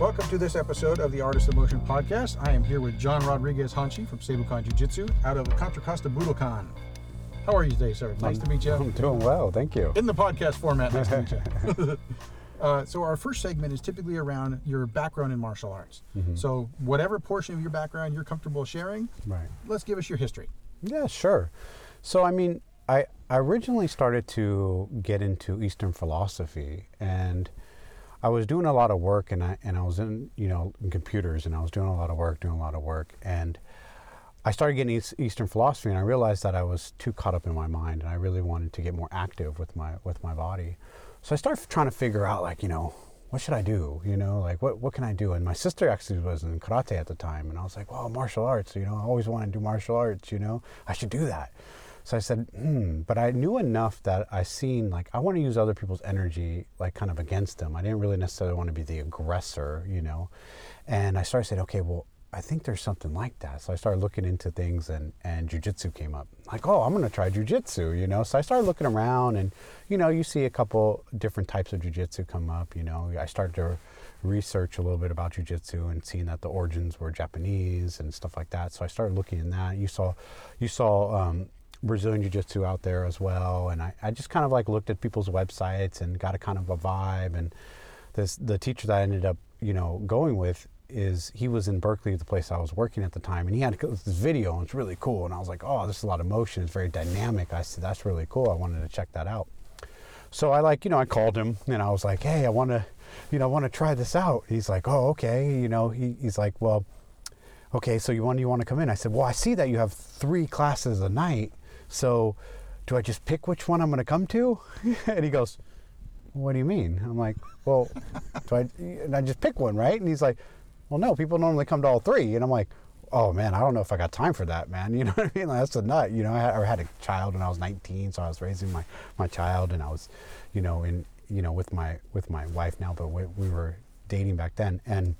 Welcome to this episode of the Artist of Motion podcast. I am here with John Rodriguez Hanshi from Seibukan Jiu Jitsu out of Contra Costa Budokan. How are you today, sir? Nice to meet you. I'm doing well, thank you. In the podcast format, nice to meet you. uh, so, our first segment is typically around your background in martial arts. Mm-hmm. So, whatever portion of your background you're comfortable sharing, Right. let's give us your history. Yeah, sure. So, I mean, I, I originally started to get into Eastern philosophy, and I was doing a lot of work, and I and I was in you know in computers, and I was doing a lot of work, doing a lot of work, and I started getting East- Eastern philosophy, and I realized that I was too caught up in my mind, and I really wanted to get more active with my with my body. So I started trying to figure out, like, you know, what should I do? You know, like what what can I do? And my sister actually was in karate at the time, and I was like, well, martial arts. You know, I always wanted to do martial arts. You know, I should do that. So I said, hmm. But I knew enough that I seen like I want to use other people's energy, like kind of against them. I didn't really necessarily want to be the aggressor, you know. And I started saying, okay, well, I think there's something like that. So I started looking into things, and and jujitsu came up. Like, oh, I'm gonna try jujitsu, you know. So I started looking around, and you know, you see a couple different types of jujitsu come up. You know, I started to research a little bit about jujitsu and seeing that the origins were Japanese and stuff like that. So I started looking in that. You saw, you saw. Um, Brazilian Jiu Jitsu out there as well. And I, I just kind of like looked at people's websites and got a kind of a vibe. And this the teacher that I ended up, you know, going with is he was in Berkeley, the place I was working at the time, and he had this video and it's really cool. And I was like, oh, this is a lot of motion. It's very dynamic. I said, that's really cool. I wanted to check that out. So I like, you know, I called him and I was like, hey, I want to, you know, I want to try this out. He's like, oh, okay. You know, he, he's like, well, okay, so you want you want to come in? I said, well, I see that you have three classes a night. So do I just pick which one I'm going to come to? and he goes, what do you mean? I'm like, well, do I, and I just pick one, right? And he's like, well, no, people normally come to all three. And I'm like, oh man, I don't know if I got time for that, man. You know what I mean? Like, that's a nut. You know, I had, I had a child when I was 19, so I was raising my, my child, and I was, you know, in you know with my with my wife now, but we, we were dating back then, and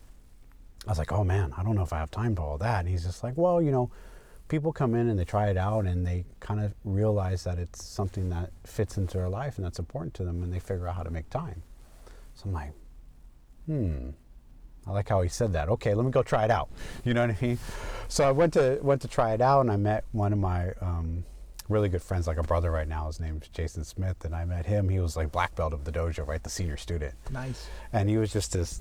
I was like, oh man, I don't know if I have time for all that. And he's just like, well, you know, people come in and they try it out and they kind of realize that it's something that fits into their life and that's important to them and they figure out how to make time. So I'm like, hmm. I like how he said that. Okay, let me go try it out. You know what I mean? So I went to went to try it out and I met one of my um, really good friends, like a brother right now. His name's Jason Smith, and I met him. He was like black belt of the dojo, right, the senior student Nice. and he was just this,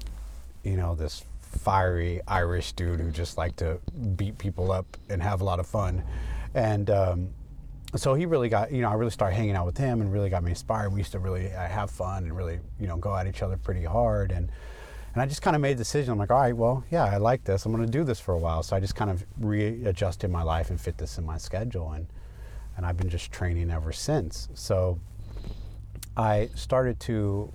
you know, this fiery Irish dude who just liked to beat people up and have a lot of fun, and um, so he really got, you know, I really started hanging out with him and really got me inspired. We used to really uh, have fun and really, you know, go at each other pretty hard, and and I just kind of made a decision. I'm like, all right, well, yeah, I like this. I'm going to do this for a while. So I just kind of readjusted my life and fit this in my schedule, and and I've been just training ever since. So I started to,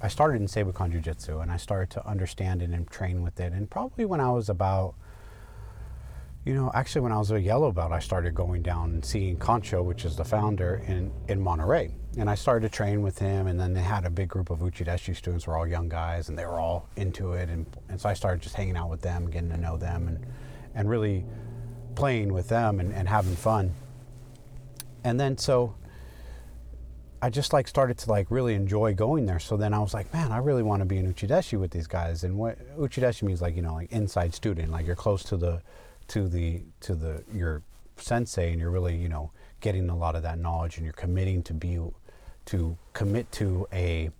I started in Seibukan Jiu Jitsu and I started to understand it and train with it. And probably when I was about, you know, actually when I was a yellow belt, I started going down and seeing Kancho, which is the founder in, in Monterey. And I started to train with him. And then they had a big group of Uchideshi students, were all young guys, and they were all into it. And, and so I started just hanging out with them, getting to know them, and, and really playing with them and, and having fun. And then so I just like started to like really enjoy going there. So then I was like, man, I really want to be an uchideshi with these guys. And what uchideshi means, like you know, like inside student, like you're close to the, to the, to the your sensei, and you're really you know getting a lot of that knowledge, and you're committing to be, to commit to a,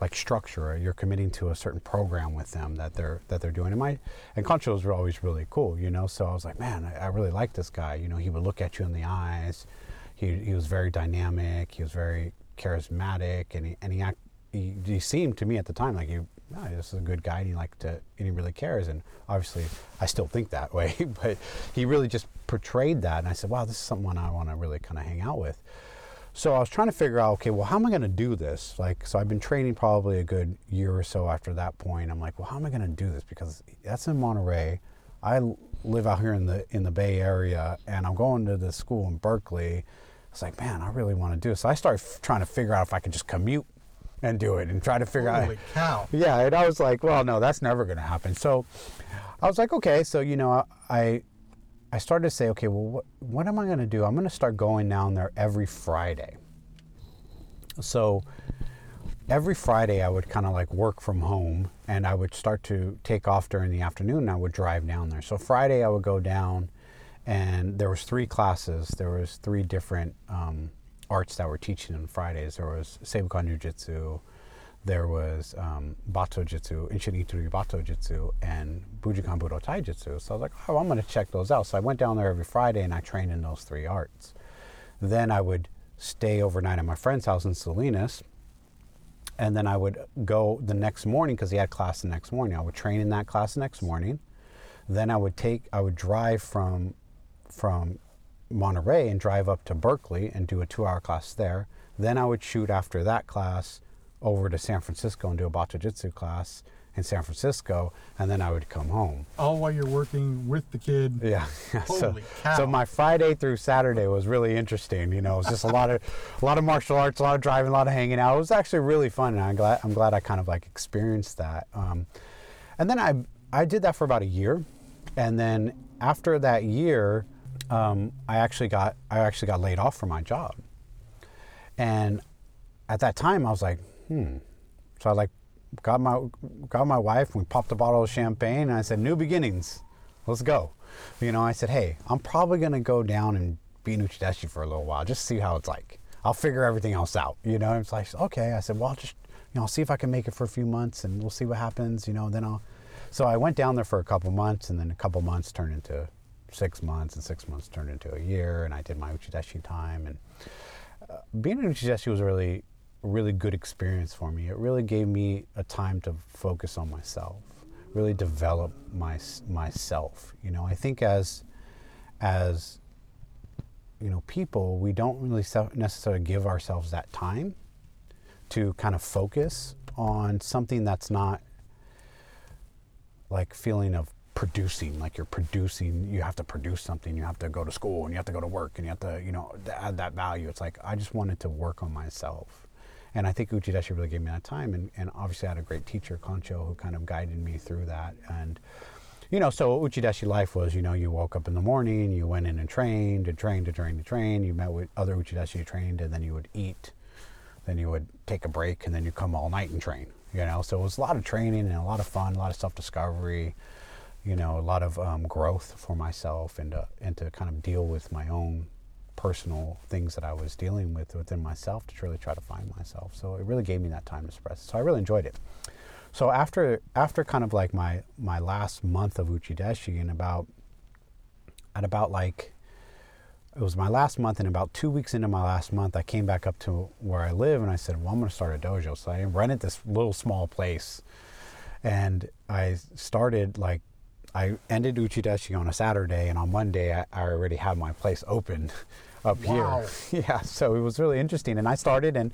like structure. You're committing to a certain program with them that they're that they're doing. And my and Kancho was always really cool, you know. So I was like, man, I, I really like this guy. You know, he would look at you in the eyes he, he was very dynamic. He was very charismatic, and he and he, act, he, he seemed to me at the time like he, oh, this is a good guy, and he liked to, and he really cares. And obviously, I still think that way, but he really just portrayed that, and I said, wow, this is someone I want to really kind of hang out with. So I was trying to figure out, okay, well, how am I going to do this? Like, so I've been training probably a good year or so after that point. I'm like, well, how am I going to do this? Because that's in Monterey. I live out here in the in the Bay Area, and I'm going to the school in Berkeley. I was like, man, I really want to do it. So I started f- trying to figure out if I could just commute and do it, and try to figure Holy out. cow. Yeah, and I was like, well, no, that's never going to happen. So I was like, okay, so you know, I I started to say, okay, well, what, what am I going to do? I'm going to start going down there every Friday. So every Friday I would kind of like work from home and I would start to take off during the afternoon and I would drive down there. So Friday I would go down and there was three classes. There was three different um, arts that were teaching on Fridays. There was Seibukan Jiu-Jitsu, there was um, Bato Jitsu, Inshin Ito Ryu Bato Jitsu, and Bujinkan Budo Tai Jitsu. So I was like, oh, I'm going to check those out. So I went down there every Friday and I trained in those three arts. Then I would stay overnight at my friend's house in Salinas and then I would go the next morning because he had class the next morning. I would train in that class the next morning. Then I would take, I would drive from from Monterey and drive up to Berkeley and do a two-hour class there. Then I would shoot after that class over to San Francisco and do a Bato Jitsu class in San Francisco, and then I would come home. All while you're working with the kid. Yeah. so, Holy cow. so my Friday through Saturday was really interesting. You know, it was just a lot of a lot of martial arts, a lot of driving, a lot of hanging out. It was actually really fun, and I'm glad I'm glad I kind of like experienced that. Um, and then I I did that for about a year, and then after that year, um, I actually got I actually got laid off from my job, and at that time I was like, hmm. So I like got my got my wife. We popped a bottle of champagne, and I said, "New beginnings, let's go." You know, I said, "Hey, I'm probably gonna go down and be in Uchideshi for a little while, just see how it's like. I'll figure everything else out." You know, it's like, okay. I said, "Well, I'll just you know, I'll see if I can make it for a few months, and we'll see what happens." You know, then I'll. So I went down there for a couple months, and then a couple months turned into six months, and six months turned into a year, and I did my Uchideshi time, and uh, being in Uchideshi was really really good experience for me. It really gave me a time to focus on myself, really develop my myself. You know, I think as as you know, people, we don't really necessarily give ourselves that time to kind of focus on something that's not like feeling of producing like you're producing you have to produce something you have to go to school and you have to go to work and you have to you know add that value it's like i just wanted to work on myself and I think Uchideshi really gave me that time. And, and obviously, I had a great teacher, Kancho, who kind of guided me through that. And, you know, so Uchideshi life was, you know, you woke up in the morning, you went in and trained, and trained, and trained, and trained. You met with other Uchideshi you trained, and then you would eat. Then you would take a break, and then you come all night and train. You know, so it was a lot of training and a lot of fun, a lot of self discovery. You know, a lot of um, growth for myself, and to, and to kind of deal with my own personal things that I was dealing with within myself to really try to find myself. So it really gave me that time to express. So I really enjoyed it. So after after kind of like my my last month of Uchideshi and about at about like it was my last month and about two weeks into my last month I came back up to where I live and I said, Well I'm gonna start a dojo. So I rented this little small place and I started like I ended Uchideshi on a Saturday, and on Monday I, I already had my place open up wow. here. Yeah, so it was really interesting. And I started, and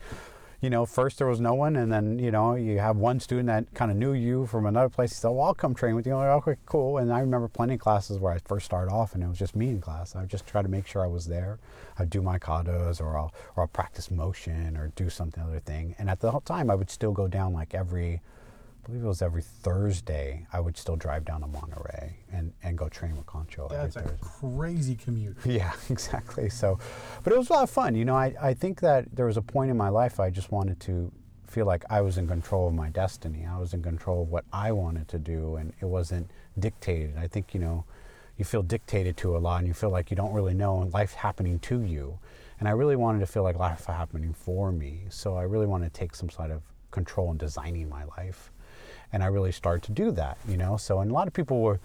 you know, first there was no one, and then you know, you have one student that kind of knew you from another place. He said, "Well, I'll come train with you." I'm like, okay, cool. And I remember plenty of classes where I first started off, and it was just me in class. I would just try to make sure I was there. I'd do my katas, or I'll or I'll practice motion, or do something other thing. And at the whole time, I would still go down like every I believe it was every Thursday, I would still drive down to Monterey and, and go train with Kancho. That's a crazy commute. Yeah, exactly. So, but it was a lot of fun. You know, I, I think that there was a point in my life I just wanted to feel like I was in control of my destiny. I was in control of what I wanted to do, and it wasn't dictated. I think, you know, you feel dictated to a lot and you feel like you don't really know and life happening to you. And I really wanted to feel like life happening for me. So I really wanted to take some sort of control in designing my life and I really started to do that, you know. So, and a lot of people were,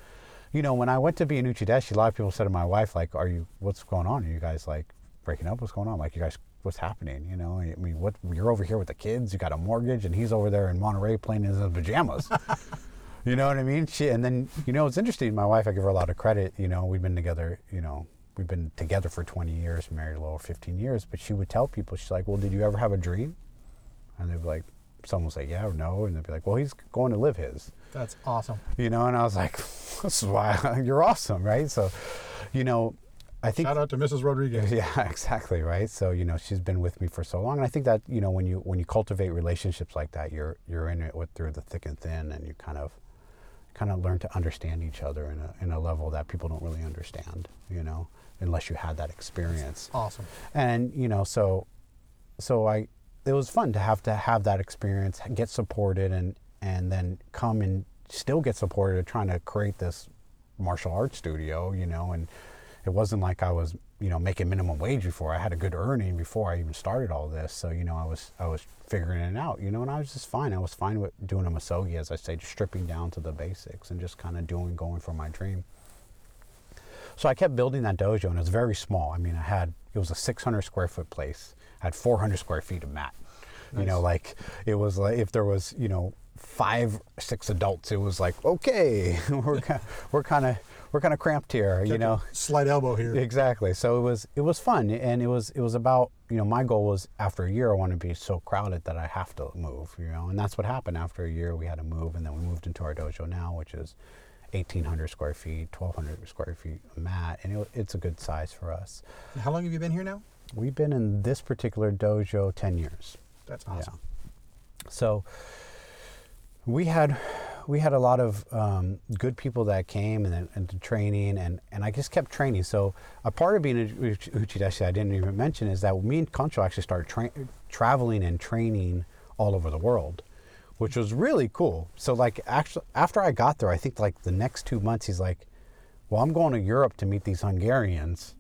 you know, when I went to be in Uchideshi, a lot of people said to my wife, like, "Are you? What's going on? Are you guys like breaking up? What's going on? Like, you guys, what's happening? You know, I mean, what? You're over here with the kids. You got a mortgage, and he's over there in Monterey playing in his pajamas." you know what I mean? She, and then, you know, it's interesting. My wife, I give her a lot of credit. You know, we've been together. You know, we've been together for 20 years, married a little over 15 years. But she would tell people, she's like, "Well, did you ever have a dream?" And they'd be like, someone will say yeah or no, and they'll be like, well, he's going to live his. That's awesome. You know, and I was like, this is why you're awesome, right? So, you know, I think shout out to Mrs. Rodriguez. Yeah, exactly, right. So you know, she's been with me for so long, and I think that you know, when you when you cultivate relationships like that, you're you're in it with through the thick and thin, and you kind of kind of learn to understand each other in a in a level that people don't really understand. You know, unless you had that experience. That's awesome. And you know, so so I it was fun to have to have that experience, get supported, and and then come and still get supported trying to create this martial arts studio, you know, and it wasn't like I was, you know, making minimum wage before. I had a good earning before I even started all this. So, you know, I was I was figuring it out, you know, and I was just fine. I was fine with doing a misogi, as I say, just stripping down to the basics and just kind of doing going for my dream. So I kept building that dojo, and it was very small. I mean, I had it was a 600 square foot place. Had 400 square feet of mat. Nice. You know, like it was like if there was, you know, five, six adults, it was like, okay, we're we're kind of we're kind of cramped here, you know. Slight elbow here. Exactly. So it was it was fun, and it was it was about you know my goal was after a year I want to be so crowded that I have to move, you know, and that's what happened. After a year, we had to move, and then we moved into our dojo now, which is 1,800 square feet, 1,200 square feet mat, and it, it's a good size for us. How long have you been here now? We've been in this particular dojo 10 years. That's awesome. Yeah. So we had we had a lot of um, good people that came and, and training, and, and I just kept training. So a part of being a Uchideshi I didn't even mention is that me and Kancho actually started tra- traveling and training all over the world which was really cool. So like actually after I got there, I think like the next two months, he's like, "Well, I'm going to Europe to meet these Hungarians,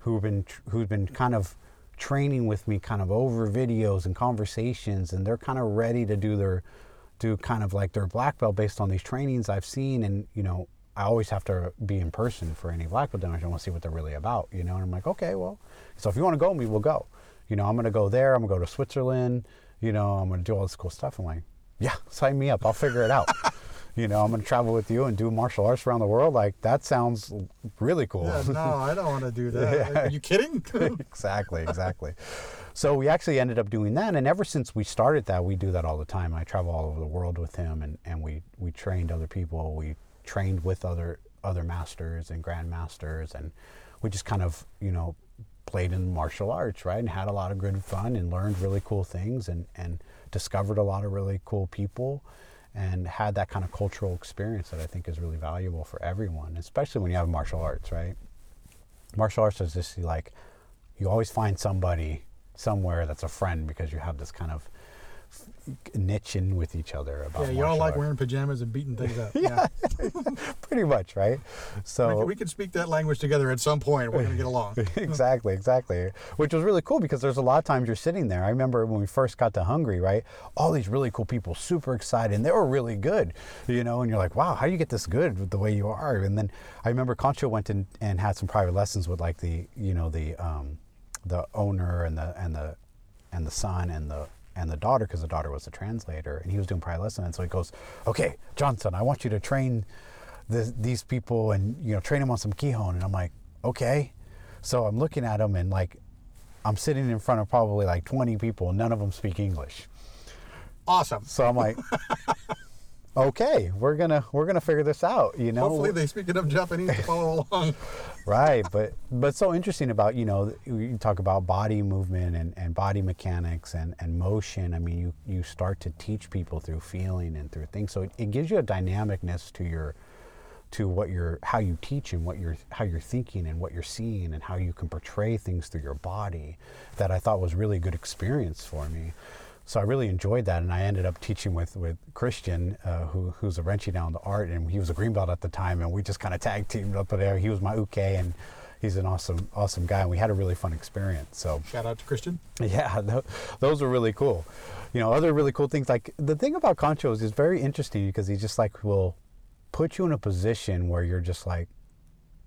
who've been who've been kind of training with me, kind of over videos and conversations, and they're kind of ready to do their do kind of like their black belt based on these trainings I've seen, and you know." I always have to be in person for any black belt demonstration. I want to see what they're really about, you know. And I'm like, okay, well, so if you want to go with me, we'll go. You know, I'm to go there. I'm to go to Switzerland. You know, I'm to do all this cool stuff. I'm like, yeah, sign me up. I'll figure it out. you know, I'm going to travel with you and do martial arts around the world. Like that sounds really cool. Yeah, no, I don't want to do that. Yeah. Are you kidding? exactly, exactly. So we actually ended up doing that, and ever since we started that, we do that all the time. I travel all over the world with him, and, and we we trained other people. We trained with other other masters and grandmasters, and we just kind of you know played in martial arts, right, and had a lot of good fun and learned really cool things, and and discovered a lot of really cool people and had that kind of cultural experience that I think is really valuable for everyone, especially when you have martial arts, right? Martial arts is just like you always find somebody somewhere that's a friend because you have this kind of niching with each other about. Yeah, you all like wearing pajamas and beating things up. yeah, pretty much, right? So we can, we can, speak that language together at some point. We're going to get along. exactly, exactly. Which was really cool because there's a lot of times you're sitting there. I remember when we first got to Hungary, right? All these really cool people, super excited, and they were really good, you know. And you're like, wow, how do you get this good with the way you are? And then I remember Kancho went in and had some private lessons with like the, you know, the um, the owner and the and the and the son and the and the daughter, because the daughter was the translator, and he was doing private lesson. And so he goes, "Okay, Johnson, I want you to train the, these people and you know train them on some kihon." And I'm like, "Okay." So I'm looking at him and like, I'm sitting in front of probably like 20 people, none of them speak English. Awesome. So I'm like, okay, we're gonna we're gonna figure this out. You know, hopefully they speak enough Japanese to follow along. right, but but so interesting about you know you talk about body movement and, and body mechanics and, and motion. I mean, you you start to teach people through feeling and through things. So it, it gives you a dynamicness to your to what you're how you teach and what you're how you're thinking and what you're seeing and how you can portray things through your body that I thought was really good experience for me so I really enjoyed that, and I ended up teaching with with Christian, uh, who who's a Renshi down in the art, and he was a green belt at the time, and we just kind of tag teamed up there. He was my uke, and he's an awesome awesome guy, and we had a really fun experience. So shout out to Christian. Yeah, th- those were really cool. You know, other really cool things like the thing about Kancho is very interesting because he just like will put you in a position where you're just like,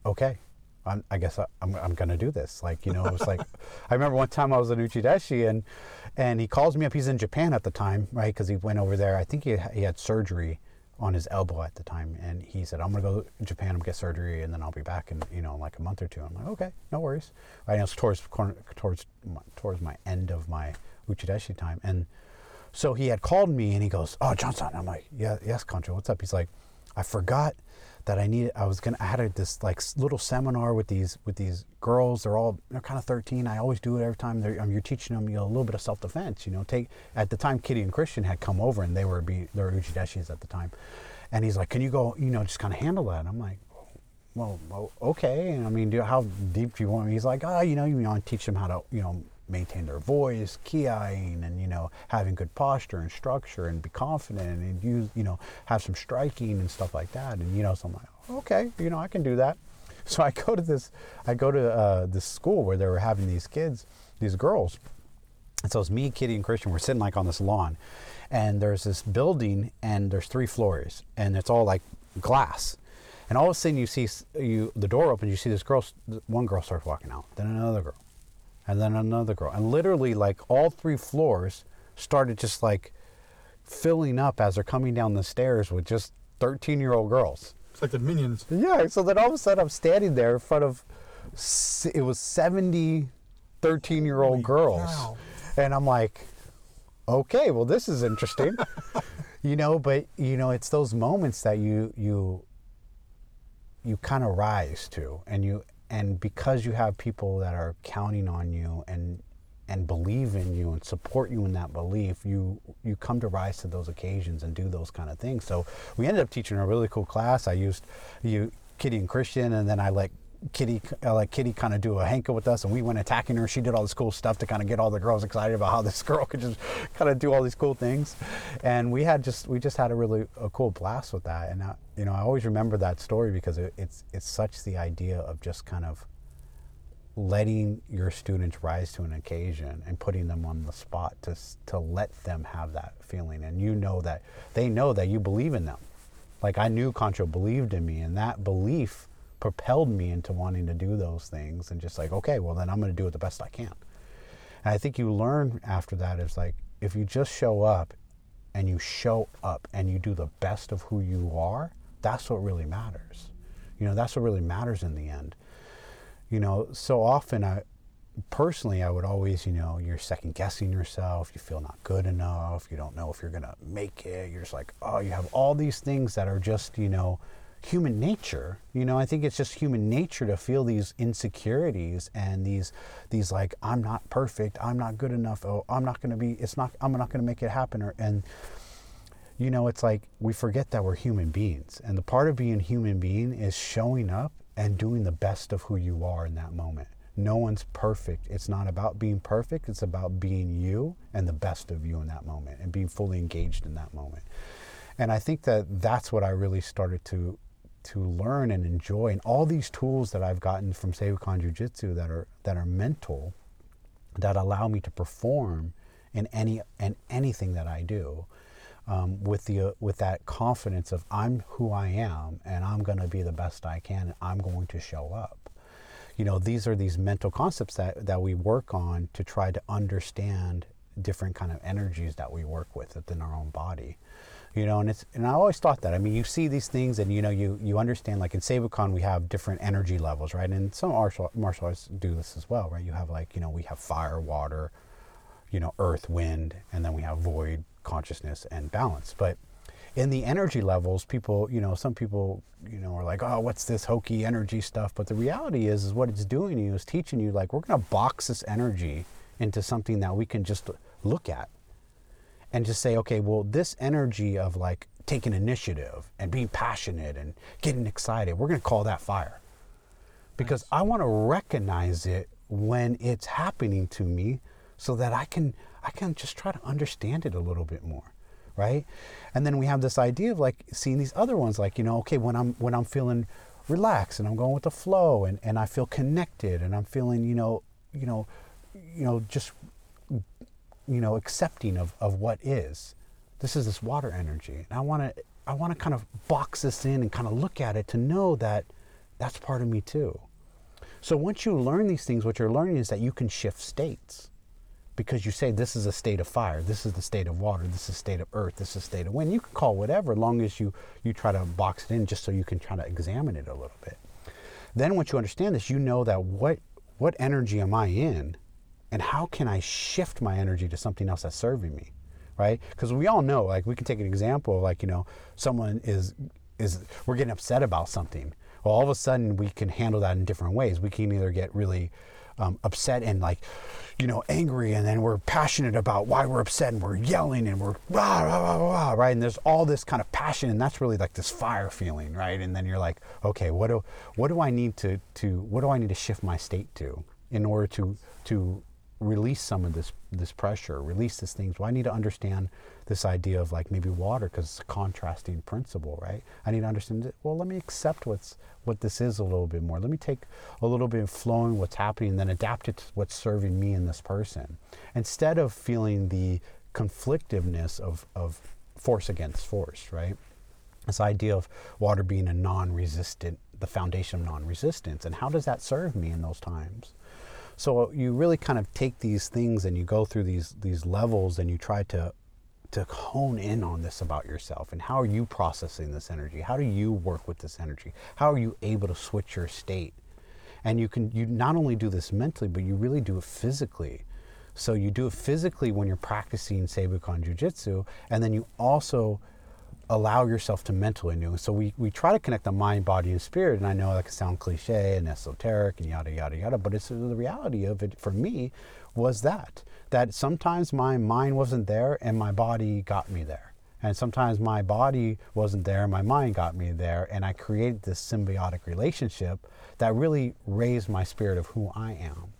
okay, I'm, i guess I, am I'm, I'm going to do this. Like, you know, it was like, I remember one time I was in Uchideshi and, and he calls me up. He's in Japan at the time, right? Because he went over there. I think he, he had surgery on his elbow at the time. And he said, I'm going to go to Japan and get surgery and then I'll be back in, you know, like a month or two. I'm like, okay, no worries. Right. And it was towards, towards, towards my end of my Uchideshi time. And so he had called me and he goes, oh, Johnson. I'm like, yeah, yes, Kancho, what's up? He's like, I forgot that I needed. I was gonna. I had a, this like little seminar with these with these girls. They're all they're kind of 13. I always do it every time. Um, you're teaching them you know a little bit of self defense. You know, take at the time Kitty and Christian had come over and they were being they were uchideshis at the time, and he's like, "Can you go? You know, just kind of handle that?" And I'm like. Well, okay. And I mean, do, how deep do you want me? He's like, oh, you know, you want to teach them how to, you know, maintain their voice, kiaing, and you know having good posture and structure, and be confident, and use you know have some striking and stuff like that. And you know, so I'm like, okay, you know, I can do that. So I go to this, I go to uh, this school where they were having these kids, these girls. And so it's me, Kitty, and Christian. We're sitting like on this lawn, and there's this building, and there's three floors, and it's all like glass. And all of a sudden, you see you the door opens. You see this girl. One girl starts walking out. Then another girl, and then another girl. And literally, like all three floors started just like filling up as they're coming down the stairs with just 13 year old girls. It's like the minions. Yeah. So then all of a sudden, I'm standing there in front of it was 70 13 year old girls. cow. And I'm like, okay, well, this is interesting. you know, but you know, it's those moments that you you you kind of rise to, and you and because you have people that are counting on you and and believe in you and support you in that belief, you you come to rise to those occasions and do those kind of things. So we ended up teaching a really cool class. I used you Kitty and Christian, and then I let Kitty uh, I let Kitty kind of do a hanka with us, and we went attacking her. She did all this cool stuff to kind of get all the girls excited about how this girl could just kind of do all these cool things, and we had just we just had a really a cool blast with that. And I, you know I always remember that story because it, it's it's such the idea of just kind of letting your students rise to an occasion and putting them on the spot to to let them have that feeling and you know that they know that you believe in them like I knew Kancho believed in me and that belief propelled me into wanting to do those things and just like okay well then I'm going to do it the best I can. And I think you learn after that is like if you just show up and you show up and you do the best of who you are that's what really matters. You know that's what really matters in the end. You know, so often I personally I would always, you know, you're second guessing yourself, you feel not good enough, you don't know if you're gonna make it, you're just like, oh, you have all these things that are just, you know, human nature. You know, I think it's just human nature to feel these insecurities and these these like, I'm not perfect, I'm not good enough, oh, I'm not gonna be it's not I'm not gonna make it happen or and you know, it's like we forget that we're human beings. And the part of being human being is showing up and doing the best of who you are in that moment. No one's perfect. It's not about being perfect, it's about being you and the best of you in that moment and being fully engaged in that moment. And I think that that's what I really started to to learn and enjoy and all these tools that I've gotten from Seibukan Jiu-Jitsu that are that are mental that allow me to perform in any and anything that I do um, with the uh, with that confidence of I'm who I am and I'm going to be the best I can and I'm going to show up. You know, these are these mental concepts that that we work on to try to understand different kind of energies that we work with within our own body. You know, and it's and I always thought that. I mean, you see these things, and you know, you you understand. Like in Seibukan, we have different energy levels, right? And some martial martial arts do this as well, right? You have like you know, we have fire, water, you know, earth, wind, and then we have void, consciousness, and balance. But in the energy levels, people, you know, some people, you know, are like, oh, what's this hokey energy stuff? But the reality is, is what it's doing to you is teaching you, like, we're going to box this energy into something that we can just look at and just say, okay, well, this energy of like taking initiative and being passionate and getting excited, we're going to call that fire. Because I want to recognize it when it's happening to me so that I can I can just try to understand it a little bit more right? And then we have this idea of like seeing these other ones like you know okay when I'm when I'm feeling relaxed and I'm going with the flow and, and I feel connected and I'm feeling you know you know you know just you know accepting of, of what is this is this water energy and I want to I want to kind of box this in and kind of look at it to know that that's part of me too so once you learn these things, what you're learning is that you can shift states because you say this is a state of fire, this is the state of water, this is a state of earth, this is a state of wind. You can call whatever, long as you you try to box it in, just so you can try to examine it a little bit. Then once you understand this, you know that what what energy am I in, and how can I shift my energy to something else that's serving me, right? Because we all know, like we can take an example of like you know someone is is we're getting upset about something. Well, all of a sudden we can handle that in different ways. We can either get really um, upset and like, you know, angry, and then we're passionate about why we're upset, and we're yelling, and we're rah rah rah rah, right? And there's all this kind of passion, and that's really like this fire feeling, right? And then you're like, okay, what do what do I need to to what do I need to shift my state to in order to to release some of this this pressure, release these things. Well, I need to understand this idea of like maybe water because it's a contrasting principle, right? I need to understand it. Well, let me accept what's what this is a little bit more. Let me take a little bit of flowing what's happening and then adapt it to what's serving me and this person. Instead of feeling the conflictiveness of, of force against force, right? This idea of water being a non resistant, the foundation of non resistance. And how does that serve me in those times? So you really kind of take these things and you go through these these levels and you try to to hone in on this about yourself and how are you processing this energy? How do you work with this energy? How are you able to switch your state? And you can you not only do this mentally, but you really do it physically. So you do it physically when you're practicing Seibukan Jiu-Jitsu, and then you also allow yourself to mentally do. So we, we try to connect the mind, body, and spirit. And I know that can sound cliche and esoteric and yada, yada, yada, but it's the reality of it for me was that, that sometimes my mind wasn't there and my body got me there. And sometimes my body wasn't there, and my mind got me there, and I created this symbiotic relationship that really raised my spirit of who I am.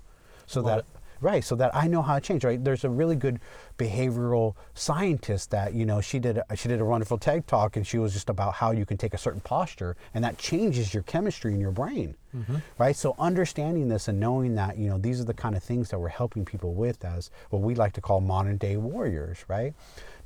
So well, that Right, so that I know how to change. Right, there's a really good behavioral scientist that you know she did. A, She did a wonderful TED talk, and she was just about how you can take a certain posture, and that changes your chemistry in your brain. Mm-hmm. Right, so understanding this and knowing that you know these are the kind of things that we're helping people with as what we like to call modern day warriors. Right,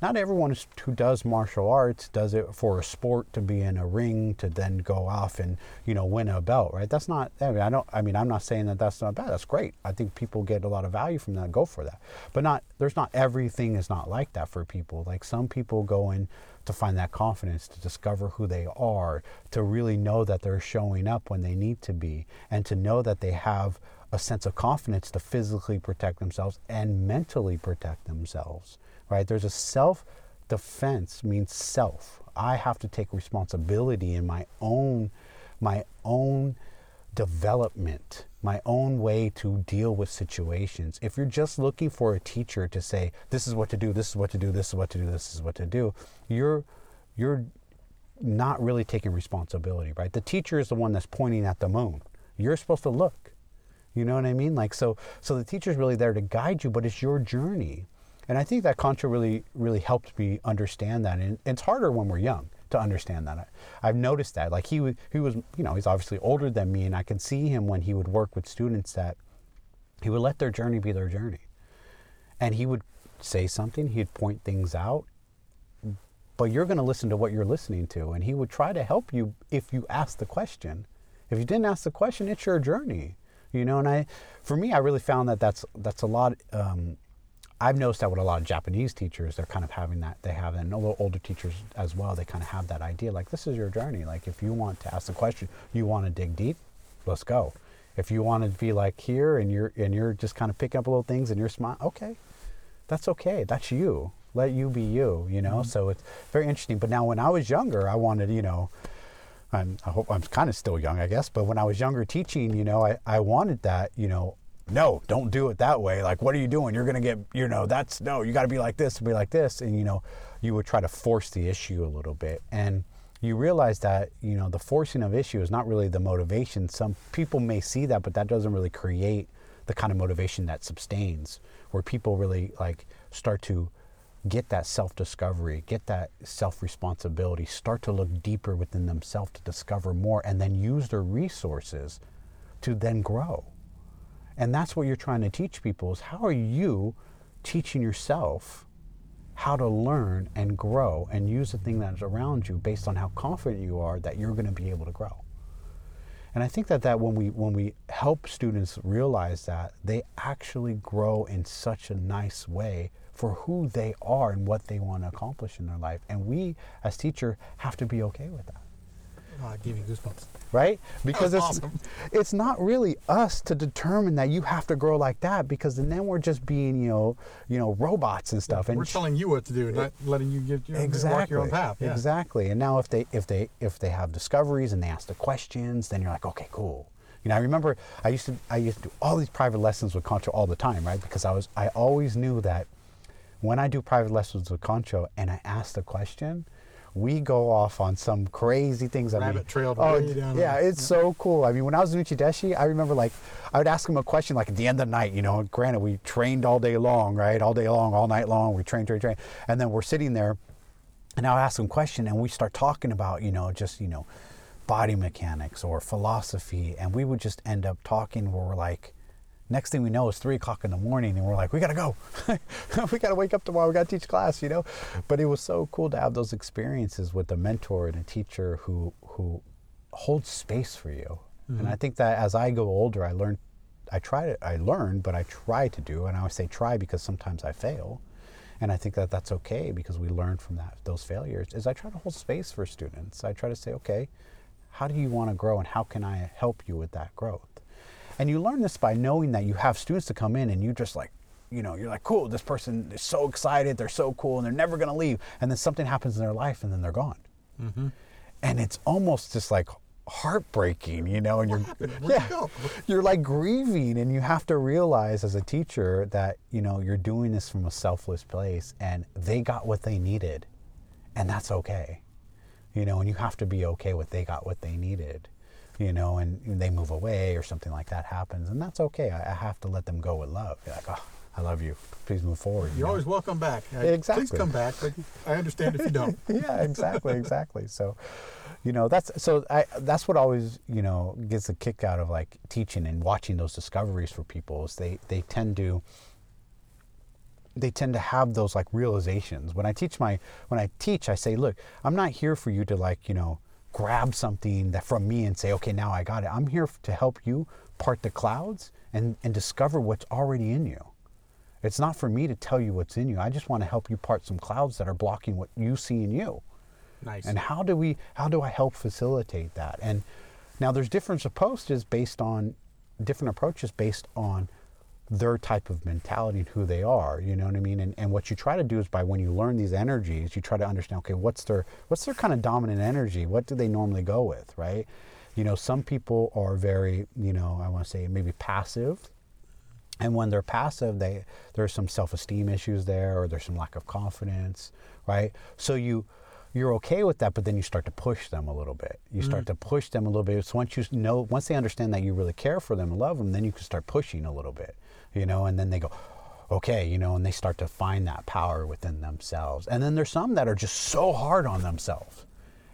not everyone who does martial arts does it for a sport to be in a ring to then go off and you know win a belt right? That's not i mean i don't i mean i'm not saying that that's not bad. That's great. I think people get a lot of value from that go for that. But not there's not everything is not like that for people. Like some people go in to find that confidence to discover who they are to really know that they're showing up when they need to be and to know that they have a sense of confidence to physically protect themselves and mentally protect themselves right? There's a self defense means self. I have to take responsibility in my own my own development, my own way to deal with situations. If you're just looking for a teacher to say this is what to do, this is what to do, this is what to do, this is what to do, you're you're not really taking responsibility, right? The teacher is the one that's pointing at the moon. You're supposed to look. You know what I mean? Like so so the teacher's really there to guide you, but it's your journey. And I think that Kancho really, really helped me understand that. And it's harder when we're young to understand that. I, have noticed that. Like he, he was, you know, he's obviously older than me, and I can see him when he would work with students that he would let their journey be their journey. And he would say something, he'd point things out, but you're going to listen to what you're listening to. And he would try to help you if you ask the question. If you didn't ask the question, it's your journey. You know, and I, for me, I really found that that's that's a lot. Um, I've noticed that with a lot of Japanese teachers, they're kind of having that. They have, and older teachers as well. They kind of have that idea, like this is your journey. Like if you want to ask the question, you want to dig deep, let's go. If you want to be like here, and you're and you're just kind of picking up little things, and you're smiling, okay, that's okay. That's you. Let you be you. You know. Mm-hmm. So it's very interesting. But now, when I was younger, I wanted, you know, I'm, I hope I'm kind of still young, I guess. But when I was younger teaching, you know, I, I wanted that, you know, no, don't do it that way. Like, what are you doing? You're going to get, you know, that's no, you got to be like this, be like this. And, you know, you would try to force the issue a little bit. And you realize that, you know, the forcing of issue is not really the motivation. Some people may see that, but that doesn't really create the kind of motivation that sustains, where people really like start to get that self discovery, get that self responsibility, start to look deeper within themselves to discover more, and then use their resources to then grow and that's what you're trying to teach people is how are you teaching yourself how to learn and grow and use the thing that's around you based on how confident you are that you're going to be able to grow. And I think that, that when we when we help students realize that they actually grow in such a nice way for who they are and what they want to accomplish in their life. And we as teacher have to be okay with that. Oh, it gave me goosebumps. Right? Because it's awesome. it's not really us to determine that you have to grow like that because then we're just being, you know, you know, robots and stuff. Yeah, and we're telling you what to do, not letting you get you know, exactly, walk your own path. Yeah. Exactly. And now if they if they if they have discoveries and they ask the questions, then you're like, okay, cool. You know, I remember I used to I used to do all these private lessons with Kancho all the time, right? Because I was I always knew that when I do private lessons with Kancho and I ask the question, we go off on some crazy things. I mean, trailed oh, way down yeah, it's so cool. I mean, when I was in Uchideshi, I remember like I would ask him a question like at the end of the night. You know, granted we trained all day long, right? All day long, all night long. We trained, trained, trained, and then we're sitting there, and I'll ask him a question, and we start talking about you know just you know body mechanics or philosophy, and we would just end up talking where we're like. Next thing we know, it's three o'clock in the morning, and we're like, "We gotta go. we gotta wake up tomorrow. We gotta teach class," you know. But it was so cool to have those experiences with a mentor and a teacher who who holds space for you. And mm-hmm. I think that as I go older, I learn, I try to, I learn, but I try to do, and I always say try because sometimes I fail, and I think that that's okay because we learn from that those failures. Is I try to hold space for students. I try to say, okay, how do you want to grow, and how can I help you with that growth? And you learn this by knowing that you have students to come in, and you just like you know, you're like, cool, this person is so excited, they're so cool, and they're never gonna leave. And then something happens in their life, and then they're gone. And it's almost just like heartbreaking, you know, and you're? Where'd you you're like grieving, and you have to realize as a teacher that you know you're doing this from a selfless place, and they got what they needed, and that's okay, you know, and you have to be okay with they got what they needed, you know, and they move away or something like that happens, and that's okay. I, I have to let them go with love. Be like, oh, I love you. Please move forward. you You're know? always welcome back. Uh, Exactly. Please come back, but I understand if you don't. yeah, exactly, exactly. So, you know, that's so I that's what always you know gets a kick out of like teaching and watching those discoveries for people is they they tend to they tend to have those like realizations. When I teach my when I teach, I say, look, I'm not here for you to like you know grab something that from me and say, okay, now I got it. I'm here to help you part the clouds and and discover what's already in you. It's not for me to tell you what's in you. I just want to help you part some clouds that are blocking what you see in you. Nice. And how do we how do I help facilitate that? And now there's different approaches based on different approaches based on their type of mentality and who they are. You know what I mean? And and what you try to do is by when you learn these energies, you try to understand, okay, what's their what's their kind of dominant energy? What do they normally go with, right? You know, some people are very, you know, I want to say maybe passive and when they're passive, they there's some self-esteem issues there, or there's some lack of confidence, right? So you you're okay with that, but then you start to push them a little bit. You start mm. to push them a little bit. So once you know, once they understand that you really care for them and love them, then you can start pushing a little bit, you know, and then they go, okay, you know, and they start to find that power within themselves. And then there's some that are just so hard on themselves,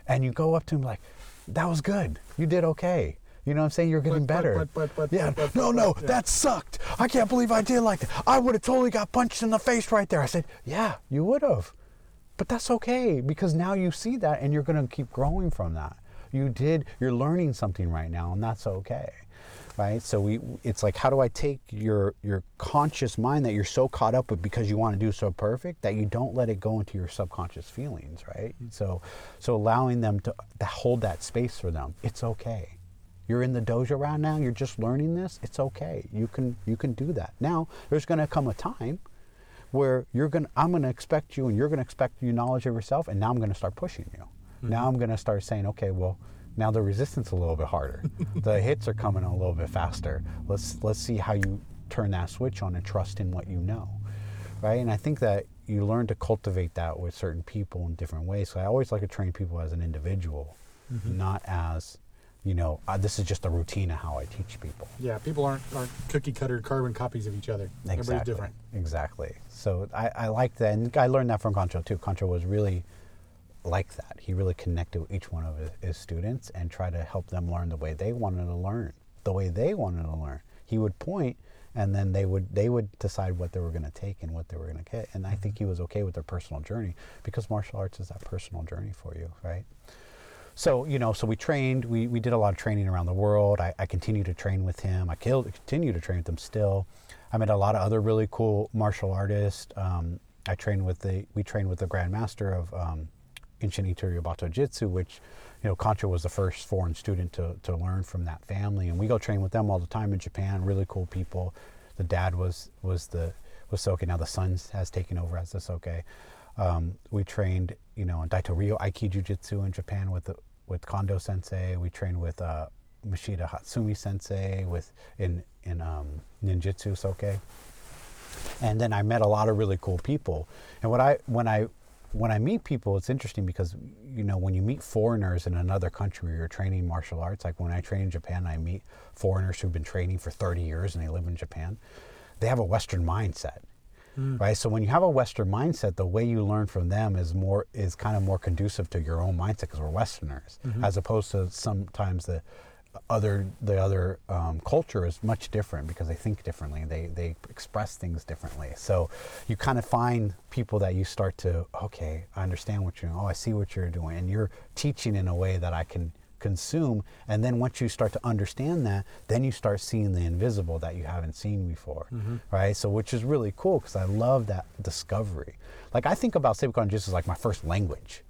and you go up to them like, that was good, you did okay. You know what I'm saying? You're getting But- better. but- but- but- yeah. no, no, yeah. that sucked. I can't believe I did like that. I would have totally got punched in the face right there. I said, yeah, you would have. But that's okay because now you see that and you're going to keep growing from that. You did, you're learning something right now and that's okay. Right? So we it's like how do I take your your conscious mind that you're so caught up with because you want to do so perfect that you don't let it go into your subconscious feelings, right? So so allowing them to, to hold that space for them. It's okay. You're in the dojo right now, you're just learning this, it's okay. You can you can do that. Now, there's going to come a time where you're going to I'm going to expect you and you're going to expect your knowledge of yourself and now I'm going to start pushing you. Mm-hmm. Now I'm going to start saying, "Okay, well, now the resistance is a little bit harder. the hits are coming a little bit faster. Let's let's see how you turn that switch on and trust in what you know." Right? And I think that you learn to cultivate that with certain people in different ways. So I always like to train people as an individual, not as you know, uh, this is just a routine of how I teach people. Yeah, people aren't aren't cookie cutter carbon copies of each other. Everybody's Exactly. different. Exactly. So I, I like that, and I learned that from Kancho too. Kancho was really like that. He really connected with each one of his, students and tried to help them learn the way they wanted to learn, the way they wanted to learn. He would point, and then they would they would decide what they were going to take and what they were going to get. And I think he was okay with their personal journey because martial arts is that personal journey for you, right? so you know so we trained we, we did a lot of training around the world i, I continue to train with him i kill, continue to train with him still i met a lot of other really cool martial artists um, i trained with the we trained with the grandmaster of um, Inshin Ito Yobato Jitsu, which, you know, Kancho was the first foreign student to, to learn from that family. And we go train with them all the time in Japan, really cool people. The dad was, was the, was Soke. Now the son has taken over as the Soke. Um, we trained, you know, in Daito Ryu Aiki Jiu-Jitsu in Japan with, with Kondo Sensei. We trained with uh, Masaaki Hatsumi Sensei with, in, in um, Ninjutsu Soke and then I met a lot of really cool people. And what I when I when I meet people, it's interesting because you know when you meet foreigners in another country where you're training martial arts, like when I train in Japan, I meet foreigners who've been training for 30 years and they live in Japan. They have a Western mindset, hmm. right? So when you have a Western mindset, the way you learn from them is more is kind of more conducive to your own mindset because we're Westerners, mm-hmm. as opposed to sometimes the other the other um, culture is much different because they think differently they they express things differently. So you kind of find people that you start to okay i understand what you're doing oh i see what you're doing and you're teaching in a way that i can consume. And then once you start to understand that then you start seeing the invisible that you haven't seen before right? So which is really cool because i love that discovery. Like i think about Seibukan just as like my first language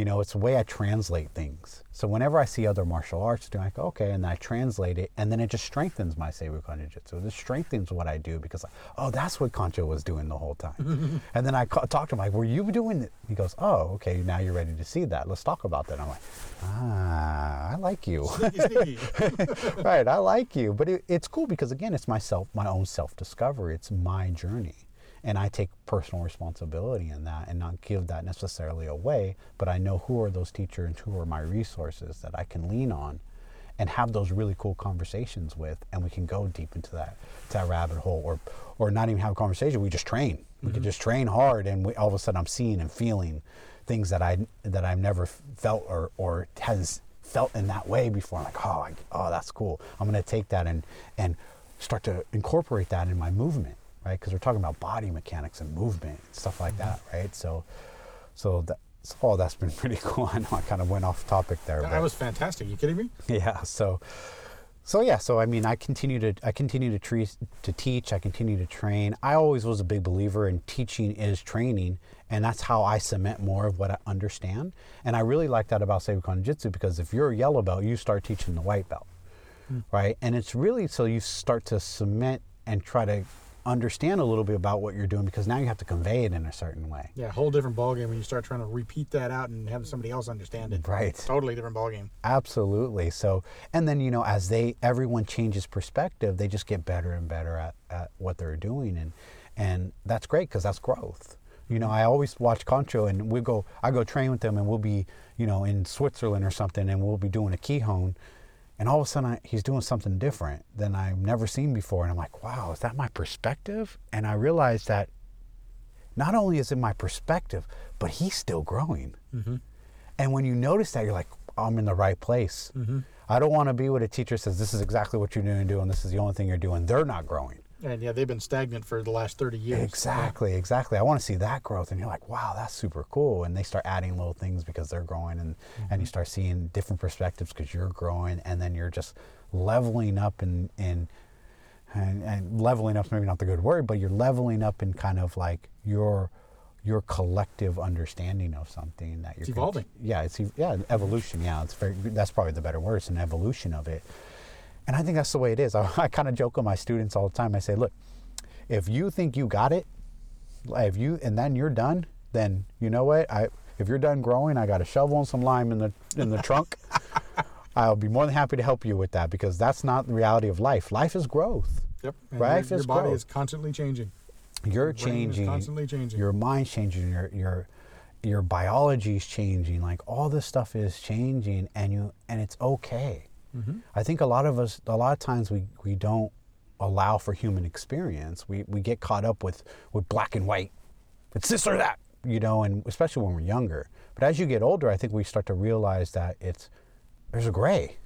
you know, it's the way I translate things. So whenever I see other martial arts doing, like, okay, and I translate it, and then it just strengthens my Seibukan Jiu-Jitsu. It strengthens what I do because, oh, that's what Kancho was doing the whole time. and then I ca- talk to him like, were you doing it? He goes, oh, okay, now you're ready to see that. Let's talk about that. I'm like, ah, I like you. Sneaky, sneaky. right, I like you. But it, it's cool because again, it's myself, my own self-discovery. It's my journey, and I take personal responsibility in that, and not give that necessarily away. But I know who are those teachers and who are my resources that I can lean on, and have those really cool conversations with, and we can go deep into that that rabbit hole, or or not even have a conversation. We just train. We can mm-hmm. just train hard, and we, all of a sudden I'm seeing and feeling things that I that I've never felt or or has felt in that way before. I'm like, oh, I, oh, that's cool. I'm going to take that and and start to incorporate that in my movement, right? Because we're talking about body mechanics and movement and stuff like mm-hmm. that, right? So, so that. So, oh, that's been pretty cool. I know I kind of went off topic there. that but- was fantastic. You kidding me? yeah so so yeah so i mean i continue to i continue to tre- to teach i continue to train i always was a big believer in teaching is training and that's how i cement more of what i understand and i really like that about Seibukan Jitsu because if you're a yellow belt you start teaching the white belt hmm. right and it's really so you start to cement and try to understand a little bit about what you're doing because now you have to convey it in a certain way Yeah, whole different ballgame when you start trying to repeat that out and have somebody else understand it. Right. Totally different ballgame. Absolutely. So, and then you know, as they everyone changes perspective, they just get better and better at, at what they're doing, and and that's great because that's growth. You know, I always watch Kancho, and we go, I go train with them, and we'll be, you know, in Switzerland or something, and we'll be doing a kihon, and all of a sudden I, he's doing something different than I've never seen before, and I'm like, wow, is that my perspective? And I realized that not only is it my perspective, but he's still growing. Mm-hmm. And when you notice that, you're like, I'm in the right place. Mm-hmm. I don't want to be what a teacher says, this is exactly what you're doing, do, and this is the only thing you're doing. They're not growing. And yeah, they've been stagnant for the last 30 years. Exactly, exactly. I want to see that growth. And you're like, wow, that's super cool. And they start adding little things because they're growing, and, and you mm-hmm. start seeing different perspectives because you're growing, and then you're just leveling up in, in and, and leveling up's maybe not the good word, but you're leveling up in kind of like your your collective understanding of something that you're It's evolving. yeah, it's yeah, evolution. Yeah, it's very. That's probably the better word. It's an evolution of it, and I think that's the way it is. I, I kind of joke with my students all the time. I say, look, if you think you got it, if you and then you're done, then you know what? I if you're done growing, I got a shovel and some lime in the in the trunk. I'll be more than happy to help you with that because that's not the reality of life. Life is growth. Yep. And Life your, is your body growth. is constantly changing. You're is changing. constantly changing. Your mind's changing. Your your your biology is changing. Like all this stuff is changing, and you and it's okay. Mm-hmm. I think a lot of us, a lot of times, we we don't allow for human experience. We we get caught up with with black and white. It's this or that, you know, and especially when we're younger. But as you get older, I think we start to realize that it's there's a gray,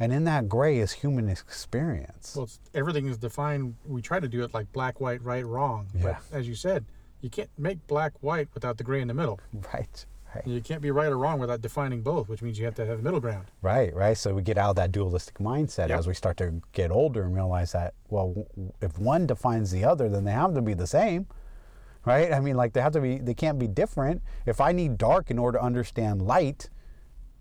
and in that gray is human experience. Well, it's, everything is defined. We try to do it like black, white, right, wrong. Yeah. But as you said, you can't make black, white without the gray in the middle. right, right. You can't be right or wrong without defining both, which means you have to have a middle ground. Right, right. So we get out of that dualistic mindset Yep. as we start to get older and realize that, well, if one defines the other, then they have to be the same, right? I mean, like they have to be, they can't be different. If I need dark in order to understand light,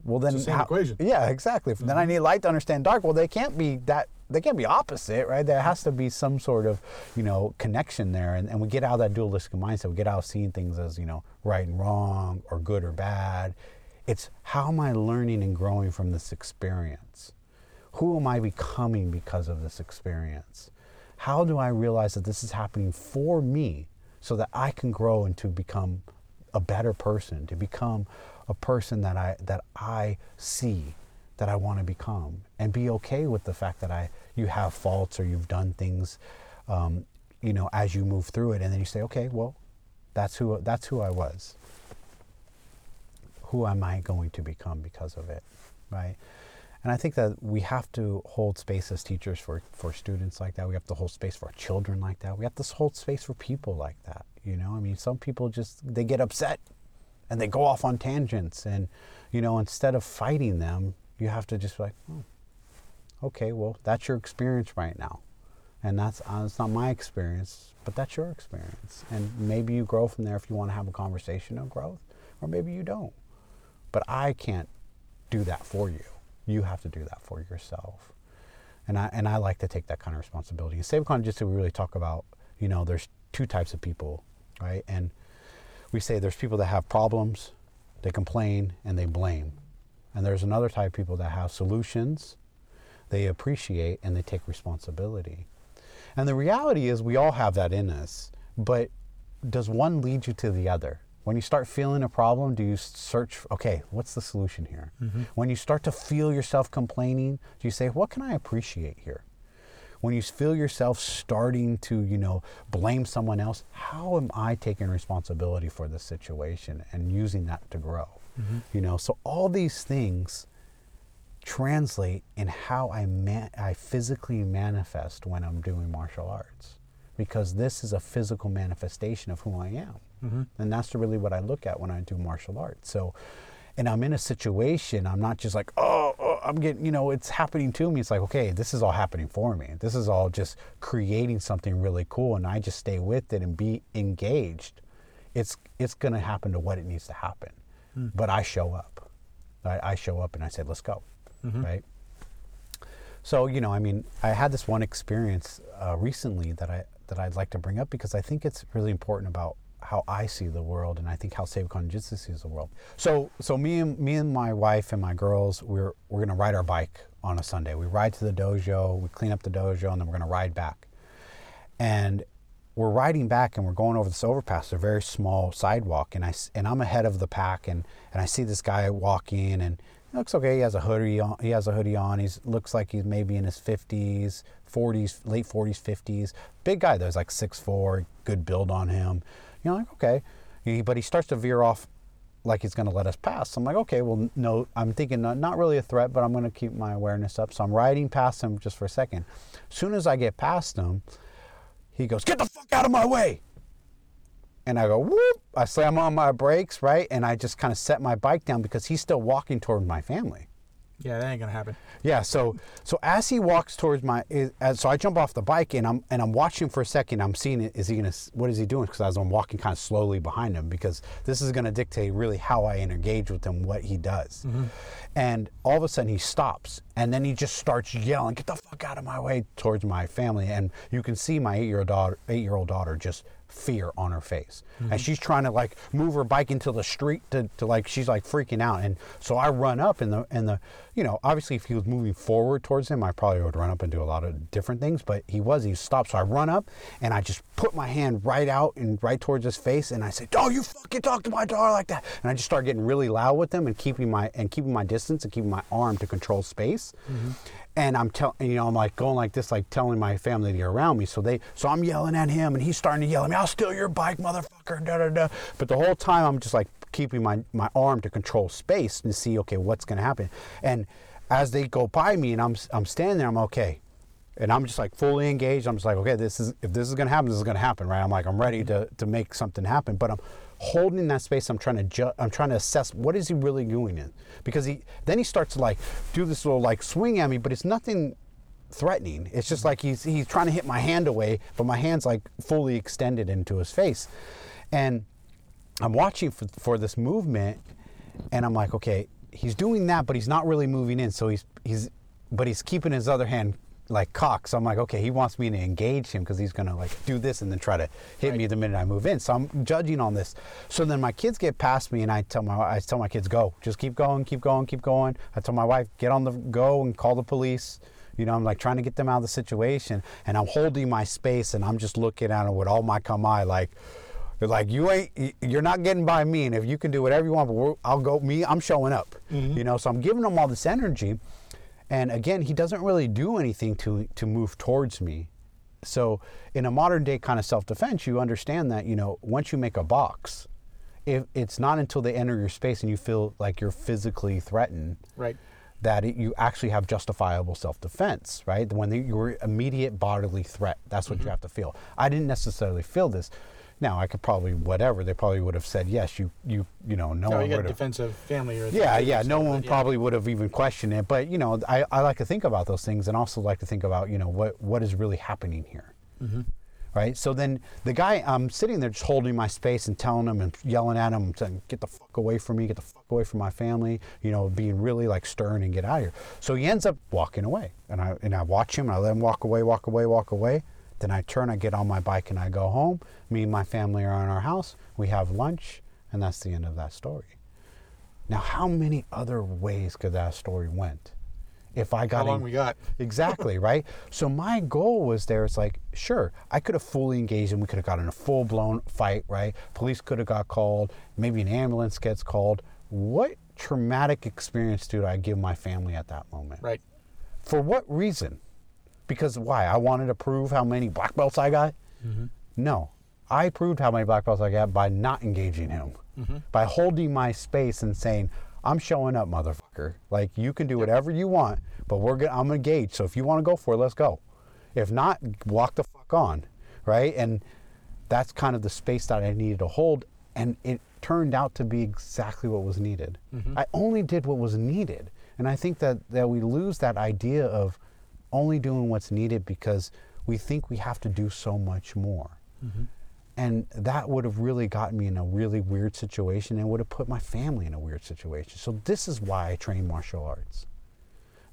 well, then the same how- equation. Yeah, exactly. If Then I mm-hmm. need light to understand dark. Well, they can't be that. They can't be opposite, right? There has to be some sort of, you know, connection there, and, and we get out of that dualistic mindset. We get out of seeing things as, you know, right and wrong, or good or bad. It's how am I learning and growing from this experience? Who am I becoming because of this experience? How do I realize that this is happening for me so that I can grow and to become a better person, to become a person that I that I see that I want to become, and be okay with the fact that I you have faults or you've done things, um, you know, as you move through it, and then you say, okay, well, that's who that's who I was. Who am I going to become because of it, right? And I think that we have to hold space as teachers for, for students like that. We have to hold space for children like that. We have to hold space for people like that. You know, I mean, some people just they get upset and they go off on tangents, and you know, instead of fighting them, you have to just be like, oh, okay, well, that's your experience right now, and that's uh, not my experience, but that's your experience, and maybe you grow from there if you want to have a conversation of growth, or maybe you don't. But I can't do that for you. You have to do that for yourself. And I, and I like to take that kind of responsibility. In Seibukan Jiu-Jitsu, we really talk about, you know, there's two types of people, right? And we say there's people that have problems, they complain, and they blame. And there's another type of people that have solutions, they appreciate, and they take responsibility. And the reality is we all have that in us, but does one lead you to the other? When you start feeling a problem, do you search, okay, what's the solution here? Mm-hmm. When you start to feel yourself complaining, do you say, what can I appreciate here? When you feel yourself starting to, you know, blame someone else, how am I taking responsibility for this situation and using that to grow? Mm-hmm. You know, so all these things translate in how I, man- I physically manifest when I'm doing martial arts because this is a physical manifestation of who I am. Mm-hmm. And that's really what I look at when I do martial arts. So, and I'm in a situation, I'm not just like, oh, oh, I'm getting, you know, it's happening to me. It's like, okay, this is all happening for me. This is all just creating something really cool. And I just stay with it and be engaged. It's, it's going to happen to what it needs to happen. Mm. But I show up. I, I, show up and I say, let's go. Mm-hmm. Right. So, you know, I mean, I had this one experience uh, recently that I, that I'd like to bring up because I think it's really important about how I see the world, and I think how Seibukan Jiu-Jitsu sees the world. So, so me and me and my wife and my girls, we're we're gonna ride our bike on a Sunday. We ride to the dojo, we clean up the dojo, and then we're gonna ride back. And we're riding back, and we're going over this overpass, a very small sidewalk, and I and I'm ahead of the pack, and and I see this guy walking, and looks okay. He has a hoodie on. He has a hoodie on. He looks like he's maybe in his 50s, 40s, late 40s, 50s. Big guy though. He's like 6'4", good build on him. You know, like, okay. He, but he starts to veer off like he's going to let us pass. So I'm like, okay, well, no, I'm thinking not, not really a threat, but I'm going to keep my awareness up. So I'm riding past him just for a second. As soon as I get past him, he goes, get the fuck out of my way. And I go, whoop. I slam on my brakes, right? And I just kind of set my bike down because he's still walking toward my family. Yeah, that ain't gonna happen. Yeah, so so as he walks towards my, as, so I jump off the bike and I'm and I'm watching for a second. I'm seeing it. Is he gonna? What is he doing? Because as I'm walking kind of slowly behind him, because this is gonna dictate really how I engage with him, what he does. Mm-hmm. And all of a sudden he stops, and then he just starts yelling, "Get the fuck out of my way!" towards my family, and you can see my eight-year-old daughter, eight-year-old daughter, just fear on her face. Mm-hmm. And she's trying to like move her bike into the street to, to like she's like freaking out. And so I run up and the and the you know, obviously if he was moving forward towards him, I probably would run up and do a lot of different things, but he was, he stopped. So I run up and I just put my hand right out and right towards his face and I say, Oh, you fucking talk to my daughter like that. And I just start getting really loud with him and keeping my and keeping my distance and keeping my arm to control space. Mm-hmm and I'm telling, you know, I'm like going like this, like telling my family to are around me. So they, so I'm yelling at him, and he's starting to yell at me. I'll steal your bike, motherfucker! Da da da. But the whole time I'm just like keeping my my arm to control space and see, okay, what's going to happen. And as they go by me, and I'm I'm standing there, I'm okay, and I'm just like fully engaged. I'm just like, okay, this is if this is going to happen, this is going to happen, right? I'm like, I'm ready to to make something happen, but I'm holding that space. I'm trying to ju- I'm trying to assess what is he really doing in because he then he starts to like do this little like swing at me, but it's nothing threatening. It's just like he's he's trying to hit my hand away, but my hand's like fully extended into his face, and I'm watching for, for this movement, and I'm like, okay, he's doing that, but he's not really moving in. So he's he's but he's keeping his other hand like cock. So I'm like, okay, he wants me to engage him because he's gonna like do this and then try to hit right. me the minute I move in. So I'm judging on this. So then my kids get past me and I tell my I tell my kids go, just keep going, keep going, keep going. I tell my wife get on the go and call the police. You know, I'm like trying to get them out of the situation and I'm holding my space and I'm just looking at them with all my kamae like like, you ain't, you're not getting by me, and if you can do whatever you want, but I'll go. Me, I'm showing up. Mm-hmm. You know, so I'm giving them all this energy, and again, he doesn't really do anything to to move towards me. So in a modern day kind of self defense, you understand that you know once you make a box, if it's not until they enter your space and you feel like you're physically threatened, Right. that it, you actually have justifiable self-defense, right? When the, your immediate bodily threat, that's what you mm-hmm. have to feel. I didn't necessarily feel this. Now I could probably whatever they probably would have said yes. You you you know no No, one you got defensive family or Yeah, yeah. No that, one yeah. probably would have even questioned it. But you know, I, I like to think about those things and also like to think about you know what what is really happening here. Mm-hmm. Right. So then the guy, I'm sitting there just holding my space and telling him and yelling at him, saying, "Get the fuck away from me! Get the fuck away from my family!" You know, being really like stern and get out of here. So he ends up walking away, and I and I watch him and I let him walk away, walk away, walk away. Then I turn, I get on my bike and I go home. Me and my family are in our house. We have lunch, and that's the end of that story. Now, how many other ways could that story went? If I got How long en- we got? exactly right. So my goal was there. It's like sure, I could have fully engaged and we could have gotten a full blown fight. Right? Police could have got called. Maybe an ambulance gets called. What traumatic experience do I give my family at that moment? Right. For what reason? Because why? I wanted to prove how many black belts I got? Mm-hmm. No. I proved how many black belts I got by not engaging him, mm-hmm. by holding my space and saying, I'm showing up, motherfucker. Like, you can do whatever you want, but we're gonna, I'm engaged. So if you want to go for it, let's go. If not, walk the fuck on. Right? And that's kind of the space that I needed to hold. And it turned out to be exactly what was needed. Mm-hmm. I only did what was needed. And I think that, that we lose that idea of only doing what's needed because we think we have to do so much more. Mm-hmm. And that would have really gotten me in a really weird situation and would have put my family in a weird situation. So this is why I train martial arts.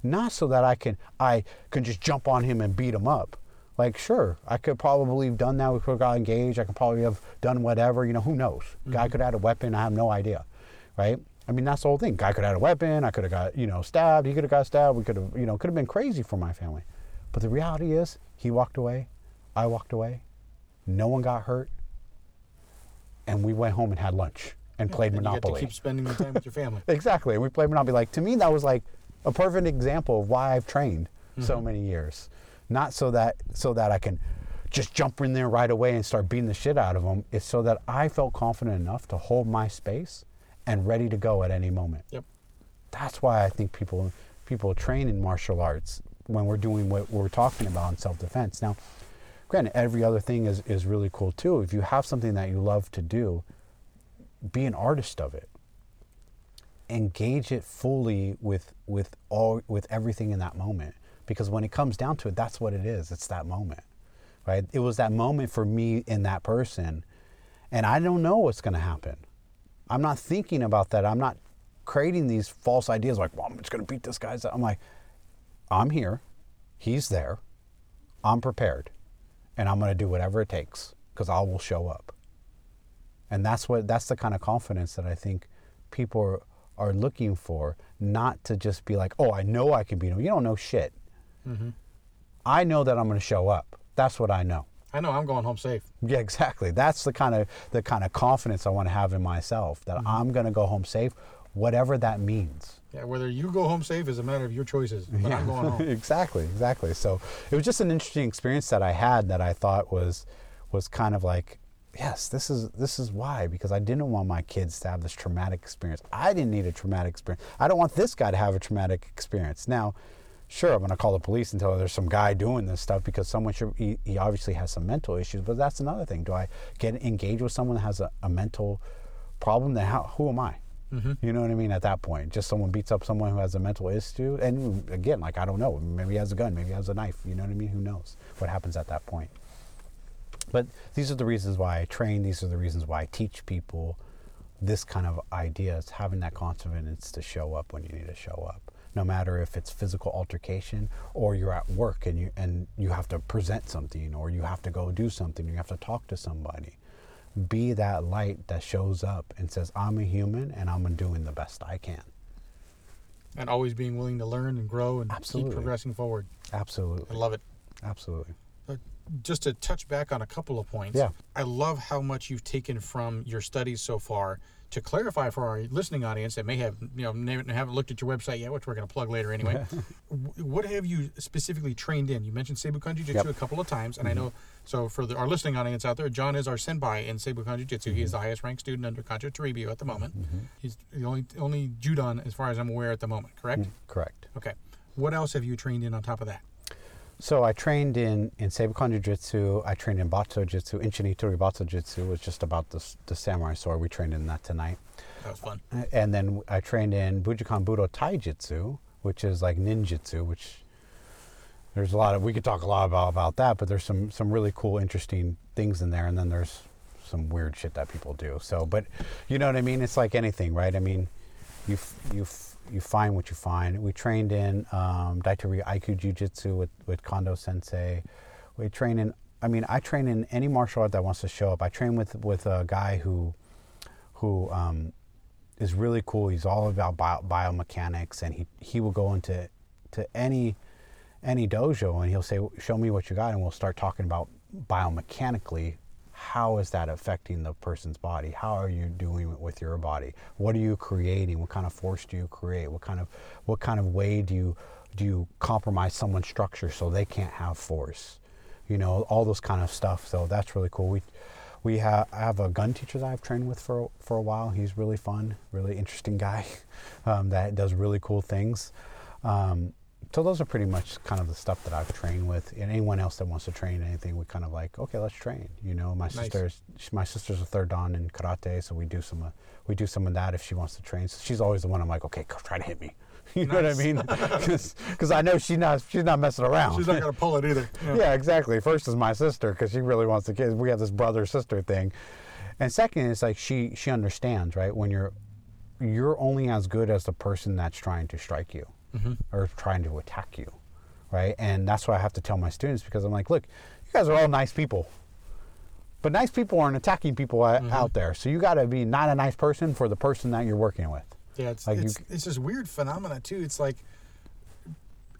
Not so that I can I can just jump on him and beat him up. Like sure, I could probably have done that. We could have got engaged. I could probably have done whatever. You know, who knows? Guy mm-hmm. could have had a weapon. I have no idea, right? I mean, that's the whole thing. Guy could have had a weapon. I could have got you know stabbed. He could have got stabbed. We could have you know could have been crazy for my family. But the reality is, he walked away. I walked away. No one got hurt. And we went home and had lunch and played And you get Monopoly. to keep spending the time with your family. Exactly. And we played Monopoly. Like to me, that was like a perfect example of why I've trained so mm-hmm. many years. Not so that so that I can just jump in there right away and start beating the shit out of them. It's so that I felt confident enough to hold my space and ready to go at any moment. Yep. That's why I think people people train in martial arts when we're doing what we're talking about in self-defense. Now, granted, every other thing is, is really cool too. If you have something that you love to do, be an artist of it. Engage it fully with with all with everything in that moment. Because when it comes down to it, that's what it is. It's that moment. Right? It was that moment for me in that person. And I don't know what's gonna happen. I'm not thinking about that. I'm not creating these false ideas like, well, I'm just gonna beat this guy's. I'm like, I'm here. He's there. I'm prepared. And I'm gonna do whatever it takes because I will show up. And that's what that's the kind of confidence that I think people are, are looking for, not to just be like, oh, I know I can beat him. You don't know shit. Mm-hmm. I know that I'm going to show up. That's what I know. I know I'm going home safe. Yeah, exactly. That's the kind of the kind of confidence I want to have in myself that mm-hmm. I'm going to go home safe, whatever that means. Yeah, whether you go home safe is a matter of your choices. But I'm going home. exactly, exactly. So it was just an interesting experience that I had that I thought was was kind of like, yes, this is this is why because I didn't want my kids to have this traumatic experience. I didn't need a traumatic experience. I don't want this guy to have a traumatic experience. Now, sure, I'm going to call the police and tell there's some guy doing this stuff because someone should. He, he obviously has some mental issues, but that's another thing. Do I get engaged with someone that has a, a mental problem? Then how? Who am I? Mm-hmm. You know what I mean? At that point, just someone beats up someone who has a mental issue, and again, like I don't know, maybe he has a gun, maybe he has a knife. You know what I mean? Who knows what happens at that point? But these are the reasons why I train. These are the reasons why I teach people this kind of ideas, having that confidence to show up when you need to show up. No matter if it's physical altercation or you're at work and you and you have to present something or you have to go do something, you have to talk to somebody. Be that light that shows up and says, I'm a human and I'm doing the best I can. And always being willing to learn and grow and Absolutely. keep progressing forward. Absolutely. I love it. Absolutely. But just to touch back on a couple of points. Yeah. I love how much you've taken from your studies so far to clarify for our listening audience that may have you know haven't looked at your website yet, which we're going to plug later anyway. what have you specifically trained in? You mentioned Seibukan Jiu-Jitsu Yep. Mm-hmm. a couple of times, and I mm-hmm. know so for the, our listening audience out there, John is our senpai in Seibukan Jiu-Jitsu. He is mm-hmm. the highest ranked student under Kancho Toribio at the moment. Mm-hmm. He's the only only Judan as far as I'm aware at the moment. Correct? Mm, correct. Okay. What else have you trained in on top of that? So I trained in in Seibukan Jiu-Jitsu. I trained in Batto Jutsu. Inchinitori Batto Jutsu was just about the, the samurai sword. We trained in that tonight. That was fun. Uh, and then I trained in Bujinkan Budo Taijutsu, which is like ninjutsu, which there's a lot of we could talk a lot about about that, but there's some some really cool, interesting things in there. And then there's some weird shit that people do. So, but you know what I mean? It's like anything, right? I mean, you you you find what you find. We trained in um, Daito Ryu Aiki Jiu-Jitsu with with Kondo Sensei. We train in. I mean, I train in any martial art that wants to show up. I train with with a guy who who um, is really cool. He's all about bio, biomechanics, and he he will go into to any any dojo and he'll say, "Show me what you got," and we'll start talking about biomechanically. How is that affecting the person's body? How are you doing it with your body? What are you creating? What kind of force do you create? What kind of what kind of way do you do you compromise someone's structure so they can't have force? You know, all those kind of stuff. So that's really cool. We we have I have a gun teacher that I've trained with for for a while. He's really fun, really interesting guy um, that does really cool things. Um, so those are pretty much kind of the stuff that I've trained with. And anyone else that wants to train anything, we kind of like, okay, let's train. You know, my sister's my sister's a third dan in karate, so we do some uh, we do some of that if she wants to train. So she's always the one I'm like, okay, go try to hit me. You know what I mean? Because I know she's not she's not messing around. She's not going to pull it either. yeah, exactly. First is my sister because she really wants to kids. We have this brother sister thing, and second is like she she understands right when you're you're only as good as the person that's trying to strike you Mm-hmm. or trying to attack you, right? And that's what I have to tell my students because I'm like, look, you guys are all nice people. But nice people aren't attacking people a- mm-hmm. out there. So you got to be not a nice person for the person that you're working with. Yeah, it's Like it's, c- it's this weird phenomena too. It's like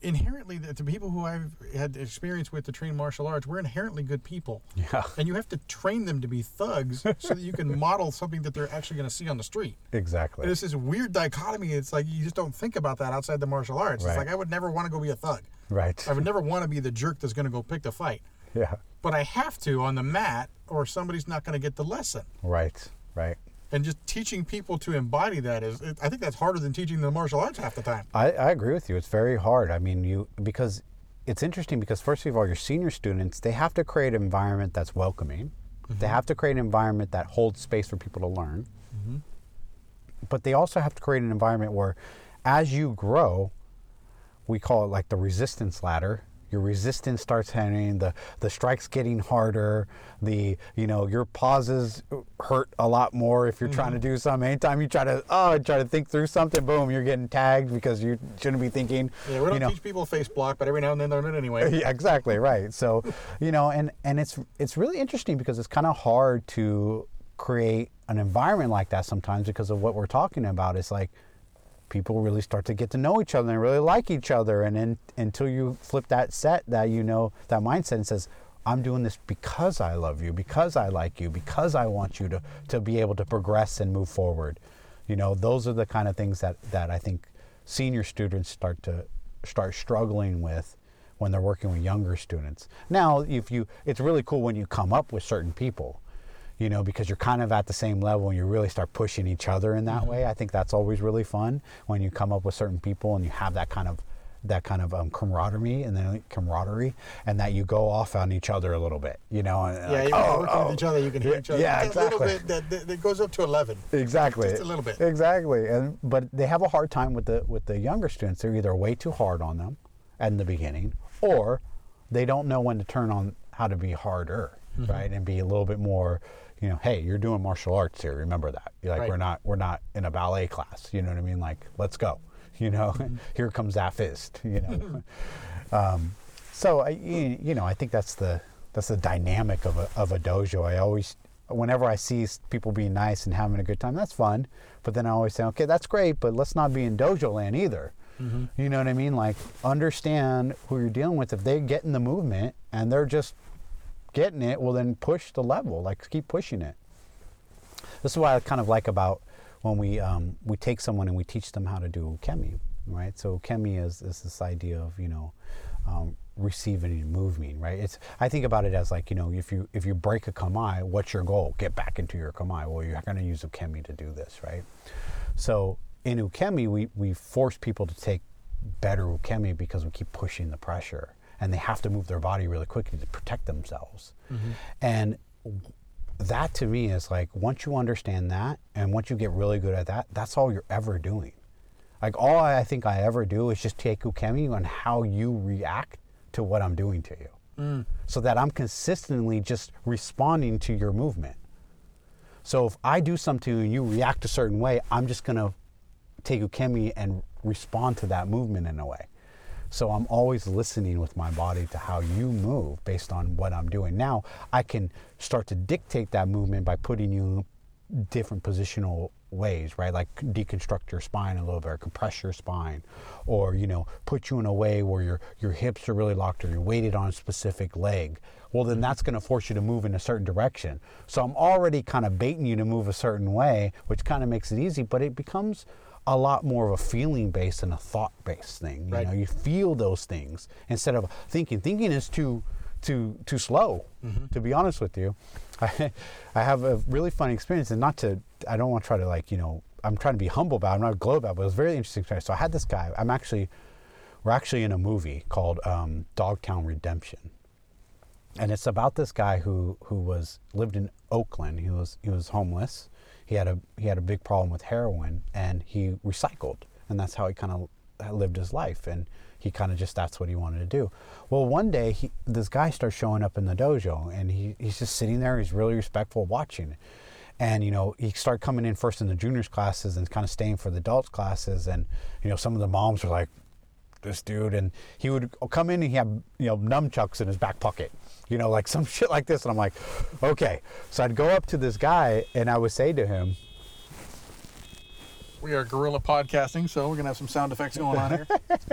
inherently the, people who I've had experience with to train martial arts, we're inherently good people. Yeah. And you have to train them to be thugs so that you can model something that they're actually going to see on the street. Exactly. And it's this weird dichotomy. It's like you just don't think about that outside the martial arts. Right. It's like I would never want to go be a thug. right. I would never want to be the jerk that's going to go pick the fight. Yeah. But I have to on the mat, or somebody's not going to get the lesson. Right. Right. And just teaching people to embody that is, I think that's harder than teaching the martial arts half the time. I, I agree with you. It's very hard. I mean, you because it's interesting because first of all, your senior students they have to create an environment that's welcoming. They mm-hmm. have to create an environment that holds space for people to learn. Mm-hmm. But they also have to create an environment where, as you grow, we call it like the resistance ladder. Your resistance starts hitting the the strikes getting harder. The you know your pauses hurt a lot more if you're trying to mm-hmm. do something. Anytime you try to oh try to think through something, boom, you're getting tagged because you shouldn't be thinking. Yeah, we don't you know, teach people face block, but every now and then they learn it anyway. yeah, exactly right. So, you know, and and it's it's really interesting because it's kind of hard to create an environment like that sometimes because of what we're talking about. It's like people really start to get to know each other and really like each other, and then until you flip that set, that you know that mindset and says. I'm doing this because I love you, because I like you, because I want you to, to be able to progress and move forward. You know, those are the kind of things that, that I think senior students start to start struggling with when they're working with younger students. Now, if you, it's really cool when you come up with certain people, you know, because you're kind of at the same level and you really start pushing each other in that way. I think that's always really fun when you come up with certain people and you have that kind of that kind of um, camaraderie and then camaraderie and that you go off on each other a little bit, you know. And Yeah, like, "Oh, you're working oh." each other, you can hear each other. Yeah, Just A little exactly. bit that, that, that goes up to 11. Exactly. Just a little bit. Exactly. And but they have a hard time with the with the younger students. They're either way too hard on them in the beginning, or they don't know when to turn on how to be harder, Mm-hmm. right? And be a little bit more, you know, hey, you're doing martial arts here. Remember that. You're like Right. we're not we're not in a ballet class. You know what I mean? Like let's go. You know, Mm-hmm. here comes that fist. You know. um, so I, you know, I think that's the that's the dynamic of a of a dojo. I always, whenever I see people being nice and having a good time, that's fun. But then I always say, okay, that's great, but let's not be in dojo land either. You know what I mean? Like understand who you're dealing with. If they get in the movement and they're just getting it, well then push the level, like keep pushing it. This is what I kind of like about when we um, we take someone and we teach them how to do ukemi, right? So ukemi is, is this idea of you know um, receiving and moving, right? It's I think about it as like you know if you if you break a kamae, what's your goal? Get back into your kamae. Well, you're going to use a ukemi to do this, right? So in ukemi, we we force people to take better ukemi because we keep pushing the pressure, and they have to move their body really quickly to protect themselves, mm-hmm. and that to me is like once you understand that and once you get really good at that, that's all you're ever doing. Like all I think I ever do is just take ukemi on how you react to what I'm doing to you. Mm. So that I'm consistently just responding to your movement. So if I do something and you react a certain way, I'm just gonna take ukemi and respond to that movement in a way. So I'm always listening with my body to how you move based on what I'm doing. Now I can start to dictate that movement by putting you in different positional ways, right? Like deconstruct your spine a little bit, or compress your spine, or you know, put you in a way where your your hips are really locked, or you're weighted on a specific leg. Well, then that's going to force you to move in a certain direction. So I'm already kind of baiting you to move a certain way, which kind of makes it easy, but it becomes a lot more of a feeling based and a thought based thing. You right. know, you feel those things instead of thinking. Thinking is too too too slow. Mm-hmm. To be honest with you, I I have a really funny experience, and not to I don't want to try to like you know I'm trying to be humble about. It, I'm not glow about, it, but it was a very interesting experience. So I had this guy. I'm actually we're actually in a movie called um, Dogtown Redemption, and it's about this guy who who was lived in Oakland. He was he was homeless. He had a he had a big problem with heroin, and he recycled, and that's how he kind of lived his life. And he kind of just that's what he wanted to do. Well, one day he, this guy starts showing up in the dojo, and he, he's just sitting there. He's really respectful, watching. And you know, he started coming in first in the juniors classes and kind of staying for the adults classes. And you know, some of the moms were like, "This dude," and he would come in and he had you know nunchucks in his back pocket, you know, like some shit like this. And I'm like, okay. So I'd go up to this guy and I would say to him, we are guerrilla podcasting, so we're gonna have some sound effects going on here.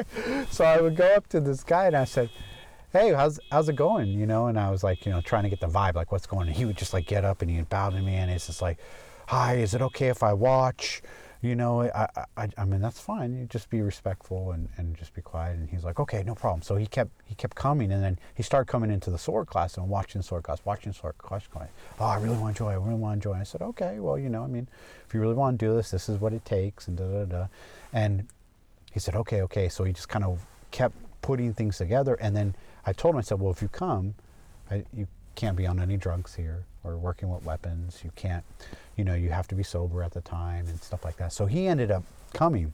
so I would go up to this guy and I said, "Hey, how's how's it going?" You know, and I was like, you know, trying to get the vibe, like what's going on. And he would just like get up and he'd bow to me, and it's just like, "Hi, is it okay if I watch?" You know, I, I, I mean, that's fine. You just be respectful and, and just be quiet. And he's like, okay, no problem. So he kept, he kept coming and then he started coming into the sword class and watching sword class, watching sword class, going, oh, I really want to enjoy, I really want to. And I said, okay, well, you know, I mean, if you really want to do this, this is what it takes and da, da, da. And he said, okay, okay. So he just kind of kept putting things together. And then I told him, I said, well, if you come, I, you can't be on any drugs here or working with weapons. You can't, you know, you have to be sober at the time and stuff like that. So he ended up coming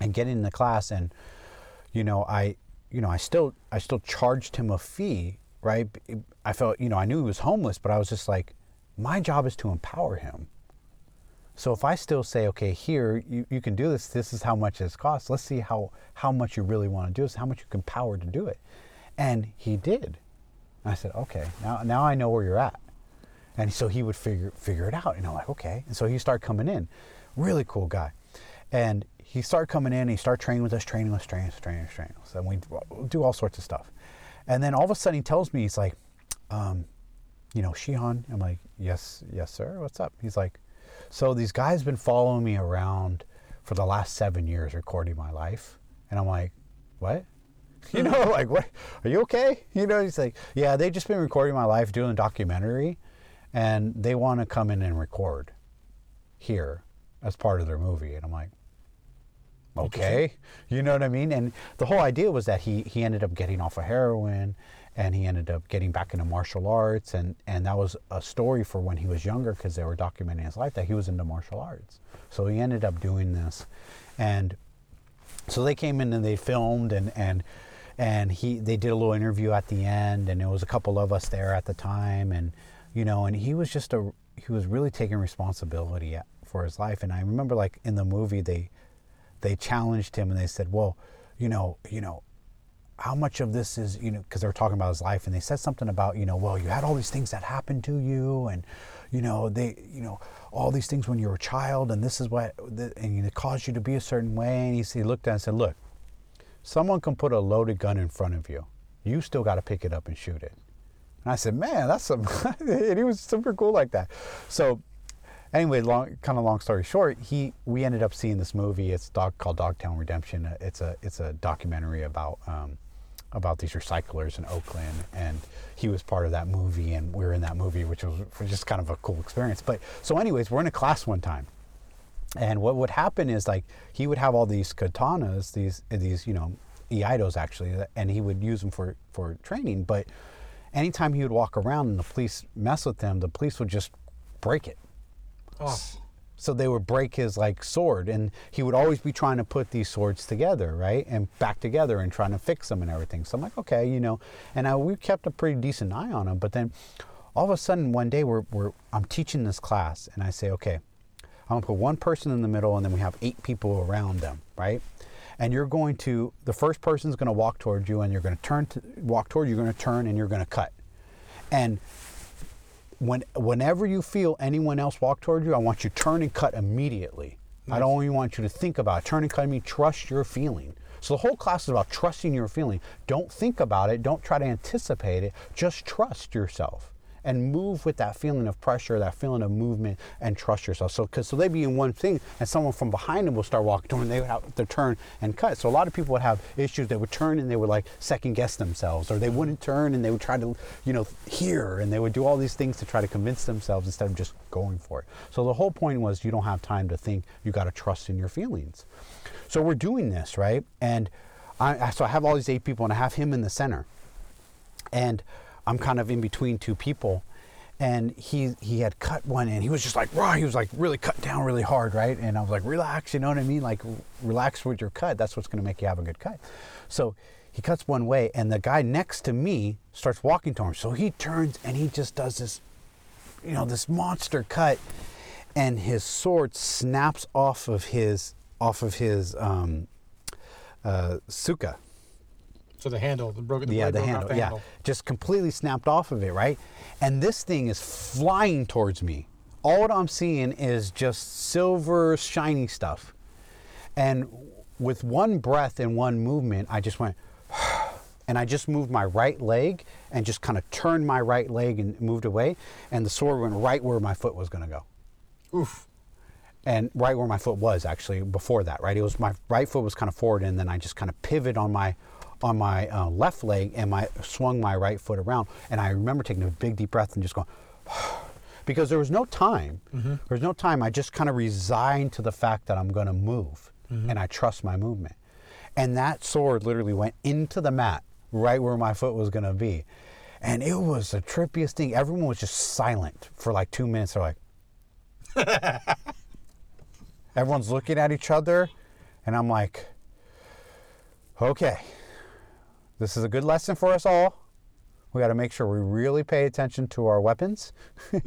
and getting in the class and, you know, I, you know, I still, I still charged him a fee, right? I felt, you know, I knew he was homeless, but I was just like, my job is to empower him. So if I still say, okay, here you, you can do this, this is how much this costs. Let's see how how much you really want to do this, how much you can power to do it. And he did. I said, okay, now now I know where you're at. And so he would figure figure it out. And I'm like, okay. And so he started coming in. Really cool guy. And he started coming in, he started training with us, training with us, training training training us. And we do all sorts of stuff. And then all of a sudden he tells me, he's like, um, you know, Shihan. I'm like, yes, yes, sir. What's up? He's like, so these guys have been following me around for the last seven years recording my life. And I'm like, what? You know, like, what? Are you okay? You know, he's like, yeah, they just been recording my life, doing a documentary and they want to come in and record here as part of their movie. And I'm like, okay, you know what I mean? And the whole idea was that he, he ended up getting off of heroin and he ended up getting back into martial arts. And, and that was a story for when he was younger because they were documenting his life that he was into martial arts. So he ended up doing this. And so they came in and they filmed and, and, and he, they did a little interview at the end and there was a couple of us there at the time. And, you know, and he was just a he was really taking responsibility for his life. And I remember, like in the movie, they they challenged him and they said, "Well, you know, you know, how much of this is you know because they were talking about his life and they said something about you know, well, you had all these things that happened to you and." You know they, you know, all these things when you were a child, and this is what, and it caused you to be a certain way. And he, he looked at it and said, "Look, someone can put a loaded gun in front of you. You still got to pick it up and shoot it." And I said, man, that's some, and he was super cool like that. So anyway, long, kind of long story short, he, we ended up seeing this movie. It's dog called Dogtown Redemption. It's a, it's a documentary about, um, about these recyclers in Oakland, and he was part of that movie, and we were in that movie, which was, was just kind of a cool experience. But so, anyways, we're in a class one time, and what would happen is like he would have all these katanas, these these you know iaitos actually, and he would use them for for training. But anytime he would walk around and the police mess with him, the police would just break it. Oh. So they would break his like sword, and he would always be trying to put these swords together, right, and back together, and trying to fix them and everything. So I'm like, okay, you know, and I, we kept a pretty decent eye on him. But then, all of a sudden, one day we're, we're I'm teaching this class, and I say, okay, I'm gonna put one person in the middle, and then we have eight people around them, right? And you're going to the first person's gonna walk towards you, and you're gonna turn to walk toward you. You're gonna turn, and you're gonna cut, and when whenever you feel anyone else walk toward you, I want you to turn and cut immediately. I don't even want you to think about it. Turn and cut me. Trust your feeling. So the whole class is about trusting your feeling. Don't think about it. Don't try to anticipate it. Just trust yourself and move with that feeling of pressure, that feeling of movement, and trust yourself. So, because so they'd be in one thing, and someone from behind them will start walking to them, and they would have to turn and cut. So a lot of people would have issues. They would turn and they would like second guess themselves, or they wouldn't turn and they would try to, you know, hear, and they would do all these things to try to convince themselves instead of just going for it. So the whole point was you don't have time to think. You got to trust in your feelings. So we're doing this right, and I so I have all these eight people, and I have him in the center, and I'm kind of in between two people, and he he had cut one, and he was just like raw. He was like really cut down really hard, right? And I was like, relax, you know what I mean? Like relax with your cut. That's what's to make you have a good cut. So he cuts one way, and the guy next to me starts walking to him. So he turns and he just does this, you know, this monster cut, and his sword snaps off of his off of his um, uh, tsuka. So the handle, the broken, the yeah, the off handle, yeah, just completely snapped off of it, right? And this thing is flying towards me. All what I'm seeing is just silver, shiny stuff. And with one breath and one movement, I just went, and I just moved my right leg and just kind of turned my right leg and moved away, and the sword went right where my foot was going to go Oof. and right where my foot was actually before that right it was my right foot was kind of forward and then i just kind of pivot on my on my uh, left leg and my swung my right foot around. And i remember taking a big deep breath and just going because there was no time. There was no time. I just kind of resigned to the fact that i'm going to move and i trust my movement. And that sword literally went into the mat right where my foot was going to be. And it was the trippiest thing. Everyone was just silent for like two minutes. They're like Everyone's looking at each other, and I'm like, okay, this is a good lesson for us all. We got to make sure we really pay attention to our weapons. you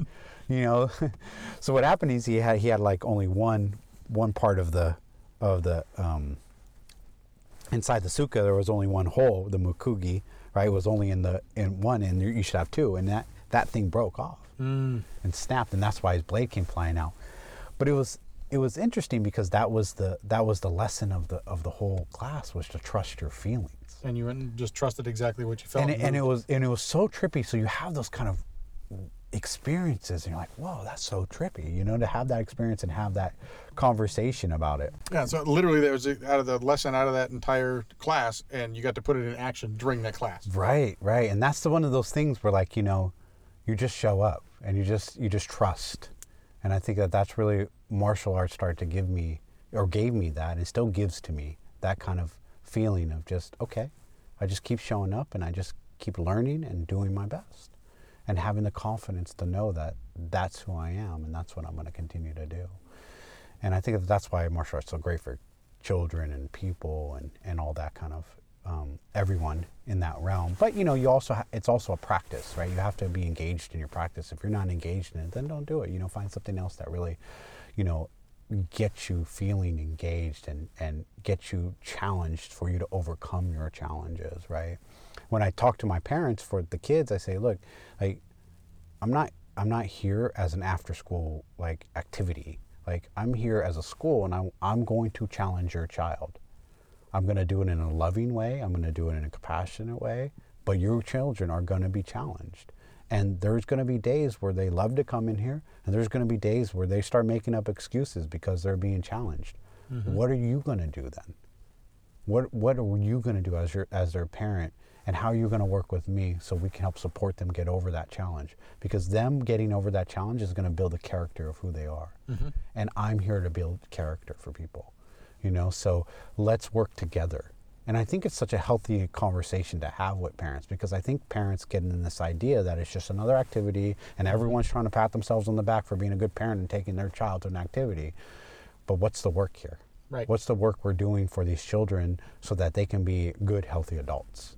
know, so what happened is he had he had like only one one part of the of the um, inside the tsuka there was only one hole, the mekugi, right? It was only in the in one, and you should have two, and that that thing broke off and snapped, and that's why his blade came flying out. But it was it was interesting because that was the that was the lesson of the of the whole class was to trust your feelings. And you went and just trusted exactly what you felt. And it, and it was and it was so trippy. So you have those kind of experiences, and you're like, "Whoa, that's so trippy!" You know, to have that experience and have that conversation about it. Yeah, so literally there was a, out of the lesson out of that entire class, and you got to put it in action during that class. Right, right. And that's the one of those things where like, you know, you just show up and you just you just trust. And I think that that's really martial arts started to give me or gave me that and still gives to me that kind of feeling of just okay, I just keep showing up and I just keep learning and doing my best and having the confidence to know that that's who I am and that's what I'm going to continue to do. And I think that that's why martial arts is so great for children and people and, and all that kind of um, everyone in that realm. But you know, you also ha- it's also a practice, right? You have to be engaged in your practice. If you're not engaged in it, then don't do it. You know, find something else that really, you know, gets you feeling engaged and and get you challenged for you to overcome your challenges, right? When I talk to my parents for the kids, I say, look, like I'm not I'm not here as an after school like activity. Like I'm here as a school and I'm I'm going to challenge your child. I'm going to do it in a loving way. I'm going to do it in a compassionate way. But your children are going to be challenged. And there's going to be days where they love to come in here, and there's going to be days where they start making up excuses because they're being challenged. Mm-hmm. What are you going to do then? What What are you going to do as your as their parent, and how are you going to work with me so we can help support them get over that challenge? Because them getting over that challenge is going to build the character of who they are, mm-hmm. and I'm here to build character for people. You know, so let's work together. And I think it's such a healthy conversation to have with parents because I think parents get in this idea that it's just another activity and everyone's trying to pat themselves on the back for being a good parent and taking their child to an activity. But what's the work here? Right. What's the work we're doing for these children so that they can be good, healthy adults?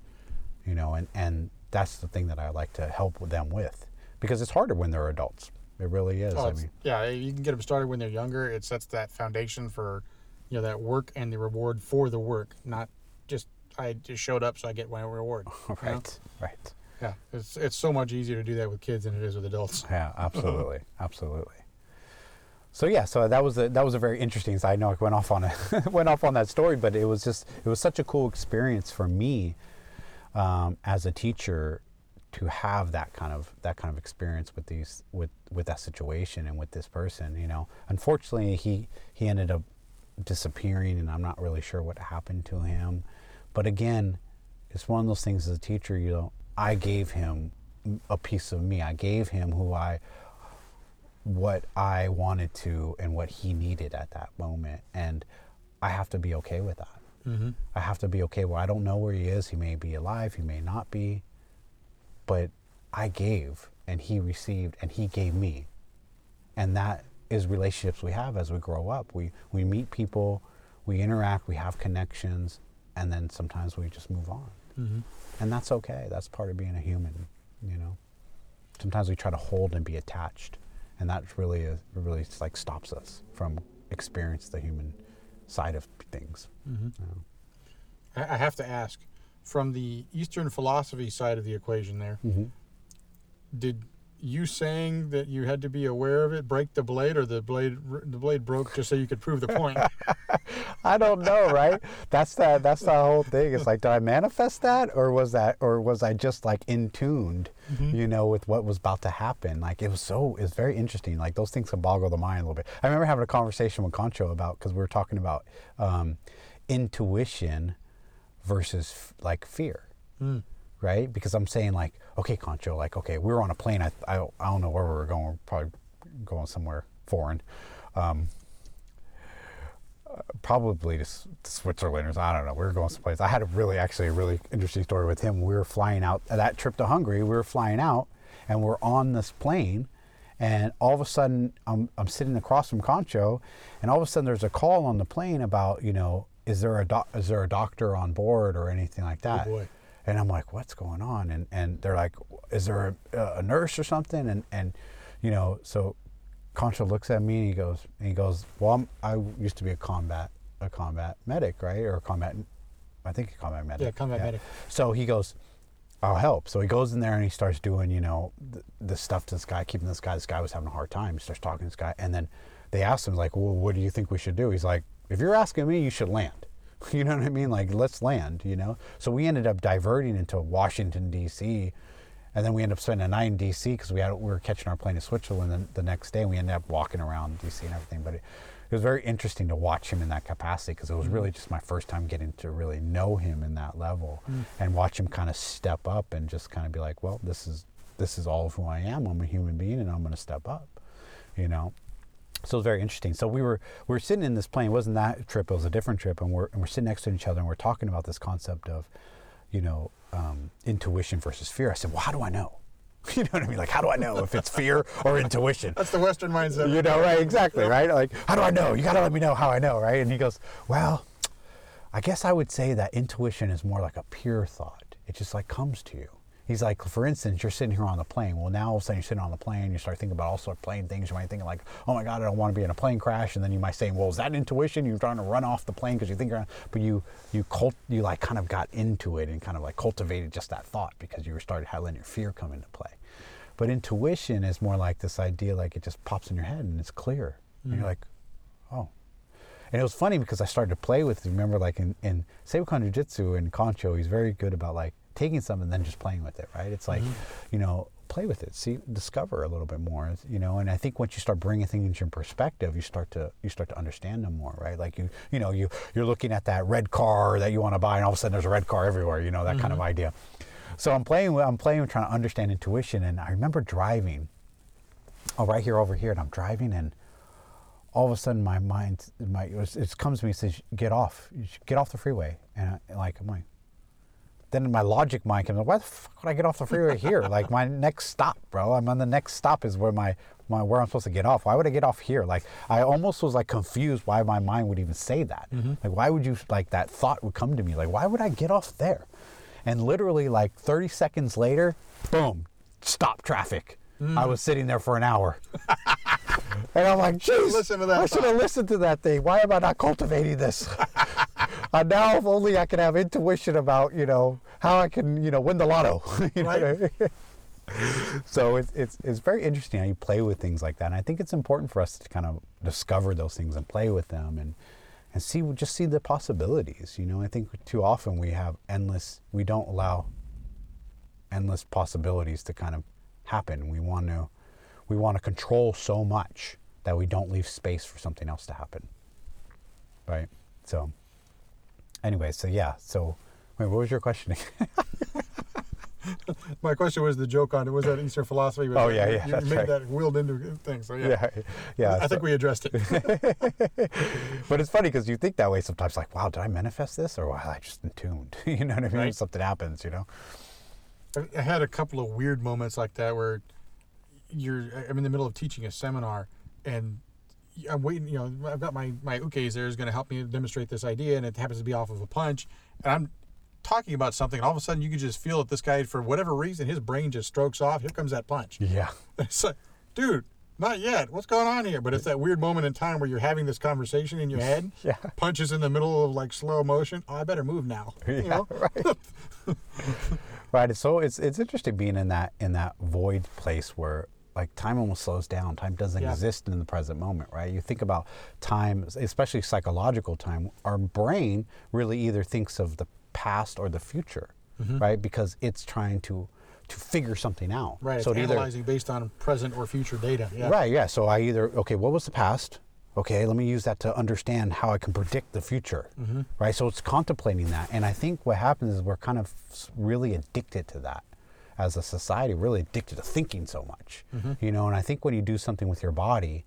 You know, and, and that's the thing that I like to help them with because it's harder when they're adults. It really is. Oh, I mean, yeah, you can get them started when they're younger. It sets that foundation for, you know, that work and the reward for the work, not just I just showed up so I get my reward. you know? right, right. Yeah, it's it's so much easier to do that with kids than it is with adults. Yeah, absolutely, absolutely. So yeah, so that was a, that was a very interesting. I know I went off on a went off on that story, but it was just it was such a cool experience for me um, as a teacher to have that kind of that kind of experience with these with with that situation and with this person. You know, unfortunately, he he ended up disappearing, and I'm not really sure what happened to him. But again, it's one of those things as a teacher. You know, I gave him a piece of me. I gave him who I what I wanted to and what he needed at that moment. And I have to be okay with that. Mm-hmm. I have to be okay. Well, I don't know where he is. He may be alive, he may not be. But I gave and he received and he gave me. And that is relationships we have as we grow up. We, we meet people, we interact, we have connections, and then sometimes we just move on. Mm-hmm. And that's okay. That's part of being a human, you know. Sometimes we try to hold and be attached, and that really is really like stops us from experience the human side of things. Mm-hmm. I, I have to ask, from the Eastern philosophy side of the equation, there, did you saying that you had to be aware of it break the blade, or the blade the blade broke just so you could prove the point? I don't know, right? That's that. That's the whole thing. It's like, did I manifest that, or was that, or was I just like in tuned, you know, with what was about to happen? Like it was so, it's very interesting. Like those things can boggle the mind a little bit. I remember having a conversation with Kancho about because we were talking about um, intuition versus f- like fear. Mm. Right? Because I'm saying like, okay, Kancho, like, okay, we were on a plane. I, I, I don't know where we were going. We're probably going somewhere foreign. Um, uh, probably to, to Switzerland or I don't know. We were going someplace. I had a really, actually, a really interesting story with him. We were flying out that trip to Hungary. We were flying out, and we're on this plane, and all of a sudden, I'm, I'm sitting across from Kancho, and all of a sudden, there's a call on the plane about, you know, is there a is there a doctor on board or anything like that? boy. And I'm like, what's going on? And and they're like, is there a, a nurse or something? And and you know, so Kancho looks at me and he goes, and he goes, well, I'm, I used to be a combat a combat medic, right, or a combat, I think a combat medic. Yeah, combat medic. So he goes, I'll help. So he goes in there and he starts doing, you know, the, the stuff to this guy, keeping this guy. This guy was having a hard time. He starts talking to this guy, and then they asked him like, well, what do you think we should do? He's like, if you're asking me, you should land. You know what I mean? Like, let's land, you know? So we ended up diverting into Washington, D.C., and then we ended up spending a night in D.C. because we, had we were catching our plane to Switzerland the, the next day. And we ended up walking around D.C. and everything. But it, it was very interesting to watch him in that capacity because it was mm-hmm. really just my first time getting to really know him in that level mm. and watch him kind of step up and just kind of be like, well, this is this is all of who I am. I'm a human being and I'm going to step up, you know? So it was very interesting. So we were we were sitting in this plane. It wasn't that trip. It was a different trip, and we're and we're sitting next to each other, and we're talking about this concept of, you know, um, intuition versus fear. I said, "Well, how do I know?" You know what I mean? Like, how do I know if it's fear or intuition? That's the Western mindset. you know, right? Exactly, right? Like, how do I know? You got to let me know how I know, right? And he goes, "Well, I guess I would say that intuition is more like a pure thought. It just like comes to you." He's like, for instance, you're sitting here on the plane. Well, now all of a sudden you're sitting on the plane, you start thinking about all sorts of plane things. You might think like, oh my God, I don't want to be in a plane crash. And then you might say, well, is that intuition? You're trying to run off the plane because you think you're, but you, you cult, you like kind of got into it and kind of like cultivated just that thought because you were started letting your fear come into play. But intuition is more like this idea, like it just pops in your head and it's clear. And you're mm. like, oh, and it was funny because I started to play with. Remember, like in in Seibukan Jiu Jitsu and Kancho, he's very good about like taking something and then just playing with it. Right? It's like, you know, play with it, see, discover a little bit more, you know. And I think once you start bringing things into perspective, you start to you start to understand them more, right? Like you you know you you're looking at that red car that you want to buy, and all of a sudden there's a red car everywhere, you know that mm-hmm. kind of mm-hmm. idea. So I'm playing with I'm playing with trying to understand intuition, and I remember driving, oh right here over here, and I'm driving, and all of a sudden my mind my it comes to me and says get off, get off the freeway, and I, like I'm like then my logic mind comes, why the fuck would I get off the freeway here? like my next stop, bro. I'm on the next stop is where my, my where I'm supposed to get off. Why would I get off here? Like I almost was like confused why my mind would even say that. Mm-hmm. Like why would you like that thought would come to me? Like why would I get off there? And literally like 30 seconds later, boom, stop traffic. Mm. I was sitting there for an hour. and I'm like, jeez, I should have listened to that thing. Why am I not cultivating this? uh, now, if only I can have intuition about, you know, how I can, you know, win the lotto. you know right. so it's, it's, it's very interesting how you play with things like that. And I think it's important for us to kind of discover those things and play with them and, and see, just see the possibilities. You know, I think too often we have endless, we don't allow endless possibilities to kind of happen. We want to, we want to control so much that we don't leave space for something else to happen. Right? So, anyway, so yeah, so wait, what was your question? My question was the joke on it was that Eastern philosophy. Oh yeah, yeah, you, you made right. that wheeled into things. So yeah, yeah, yeah I so. think we addressed it. but it's funny because you think that way sometimes. Like, wow, did I manifest this, or was I just tuned? you know what I mean? Right. Something happens, you know. I had a couple of weird moments like that where you're. I'm in the middle of teaching a seminar, and I'm waiting, you know, I've got my, my ukes there is going to help me demonstrate this idea, and it happens to be off of a punch. And I'm talking about something, and all of a sudden you can just feel that this guy, for whatever reason, his brain just strokes off. Here comes that punch. Yeah. It's like, dude, not yet. What's going on here? But it's that weird moment in time where you're having this conversation in your head. yeah. Punches in the middle of like slow motion. Oh, I better move now. Yeah, you know? right. right. So it's it's interesting being in that in that void place where like time almost slows down. Time doesn't yeah. exist in the present moment, right? You think about time, especially psychological time. Our brain really either thinks of the past or the future, mm-hmm. right? Because it's trying to to figure something out. Right. So it's analyzing either, based on present or future data. Yeah. Right. Yeah. So I either okay, what was the past? Okay, let me use that to understand how I can predict the future. Mm-hmm. Right. So it's contemplating that, and I think what happens is we're kind of really addicted to that as a society really addicted to thinking so much. Mm-hmm. You know, and I think when you do something with your body,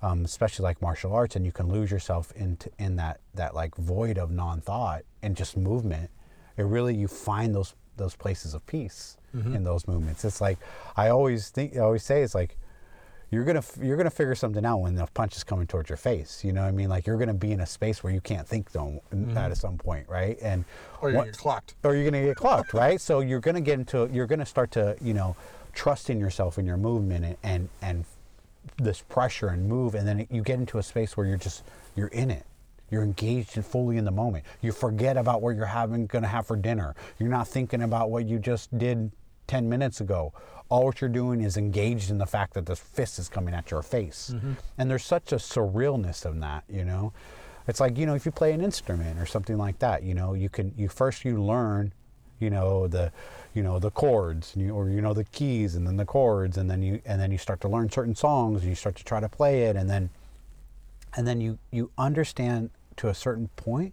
um, especially like martial arts, and you can lose yourself into in that that like void of non-thought and just movement. It really you find those those places of peace mm-hmm. in those movements. It's like I always think I always say it's like you're gonna you're gonna figure something out when the punch is coming towards your face. You know what I mean? Like you're gonna be in a space where you can't think though mm-hmm. at some point, right? And or you're what, gonna get clocked. Or you're gonna get clocked, right? So you're gonna get into you're gonna start to you know trust in yourself and your movement and and, and this pressure and move, and then you get into a space where you're just you're in it. You're engaged and fully in the moment. You forget about what you're having to have for dinner. You're not thinking about what you just did 10 minutes ago all what you're doing is engaged in the fact that this fist is coming at your face. Mm-hmm. And there's such a surrealness in that, you know. It's like, you know, if you play an instrument or something like that, you know, you can you first you learn, you know, the you know, the chords you, or you know the keys and then the chords and then you and then you start to learn certain songs and you start to try to play it and then and then you you understand to a certain point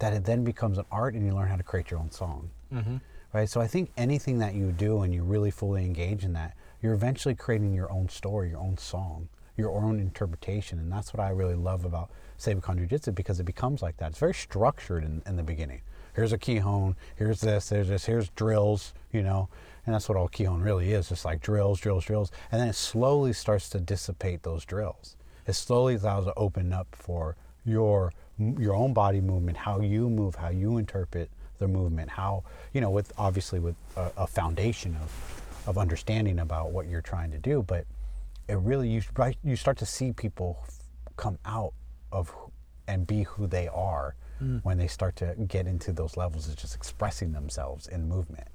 that it then becomes an art and you learn how to create your own song. Mm-hmm right? So I think anything that you do and you really fully engage in that, you're eventually creating your own story, your own song, your own interpretation. And that's what I really love about Seibukan Jiu-Jitsu because it becomes like that. It's very structured in, in the beginning. Here's a kihon, here's this, there's this, here's drills, you know, and that's what all kihon really is, just like drills, drills, drills. And then it slowly starts to dissipate those drills. It slowly allows to open up for your your own body movement, how you move, how you interpret the movement, how, you know, with obviously with a, a foundation of, of understanding about what you're trying to do, but it really, you, you start to see people come out of and be who they are mm. when they start to get into those levels of just expressing themselves in movement.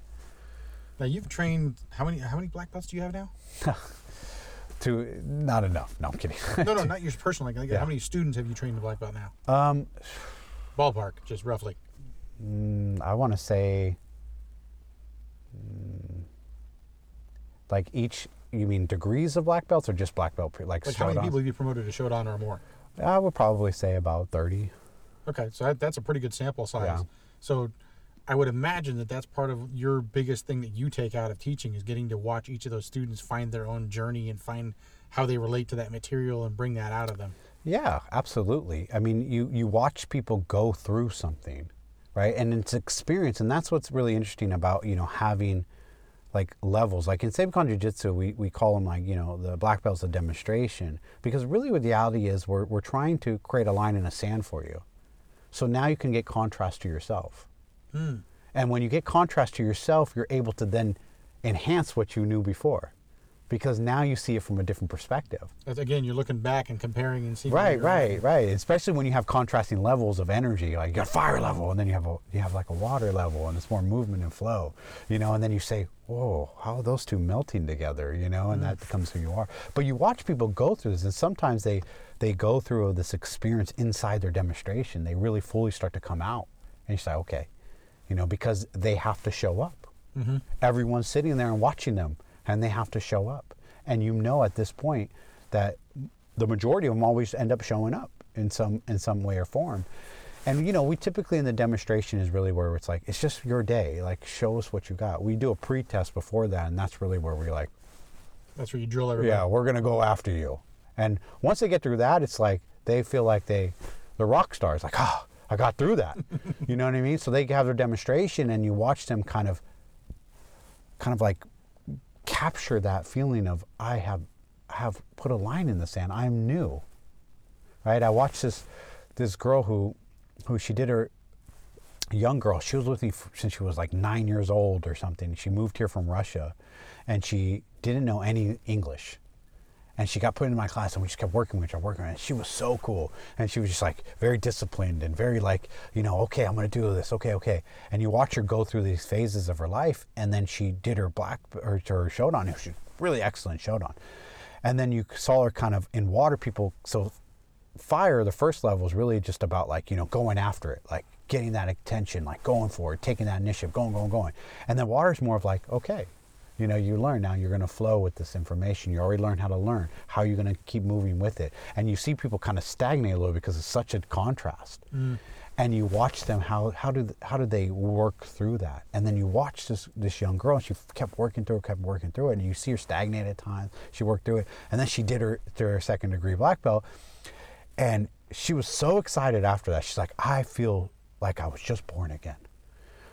Now you've trained how many how many black belts do you have now? to not enough. No, I'm kidding. no, no, not yours personally. Like, yeah. How many students have you trained to black belt now? Um, ballpark, just roughly mm, I want to say mm, Like each, you mean degrees of black belts or just black belt? pre- Like, Like how many people have you promoted to Shodan or more? I would probably say about 30. Okay, so that, that's a pretty good sample size. Yeah. So I would imagine that that's part of your biggest thing that you take out of teaching is getting to watch each of those students find their own journey and find how they relate to that material and bring that out of them. Yeah, absolutely. I mean, you you watch people go through something, right? And it's experience, and that's what's really interesting about you know having like levels. Like in Seibukan Jiu-Jitsu, we, we call them like you know the black belts a demonstration because really what the reality is we're we're trying to create a line in the sand for you, so now you can get contrast to yourself, hmm. and when you get contrast to yourself, you're able to then enhance what you knew before, because now you see it from a different perspective. Again, you're looking back and comparing and seeing. Right, right, right. Especially when you have contrasting levels of energy, like you got fire level, and then you have a you have like a water level, and it's more movement and flow, you know. And then you say, "Whoa, how are those two melting together?" You know, and that mm. becomes who you are. But you watch people go through this, and sometimes they they go through this experience inside their demonstration. They really fully start to come out, and you say, "Okay," you know, because they have to show up. Mm-hmm. Everyone's sitting there and watching them, and they have to show up. And you know at this point that the majority of them always end up showing up in some in some way or form. And you know, we typically in the demonstration is really where it's like it's just your day. Like, show us what you got. We do a pre-test before that, and that's really where we like, That's where you drill everybody. yeah, we're gonna go after you. And once they get through that, it's like they feel like they, the rock stars. Like, oh, I got through that. you know what I mean? So they have their demonstration, and you watch them kind of, kind of like, capture that feeling of I have, have put a line in the sand. I'm new. Right? I watched this, this girl who, who she did her young girl. She was with me since she was like nine years old or something. She moved here from Russia, and she didn't know any English. And she got put into my class, and we just kept working with her, working her. And she was so cool, and she was just like very disciplined and very like, you know, okay, I'm gonna do this, okay, okay. And you watch her go through these phases of her life, and then she did her black or her Shodan. It was really excellent Shodan. And then you saw her kind of in water. People so fire the first level is really just about like you know going after it like getting that attention like going for it taking that initiative going going going and then water is more of like okay you know you learn. Now you're going to flow with this information. You already learned how to learn. How you're going to keep moving with it? And you see people kind of stagnate a little because it's such a contrast. Mm. And you watch them how how do how do they work through that? And then you watch this this young girl and she kept working through it kept working through it and you see her stagnate at times. She worked through it. And then she did her to her second degree black belt. And she was so excited after that. She's like, I feel like I was just born again.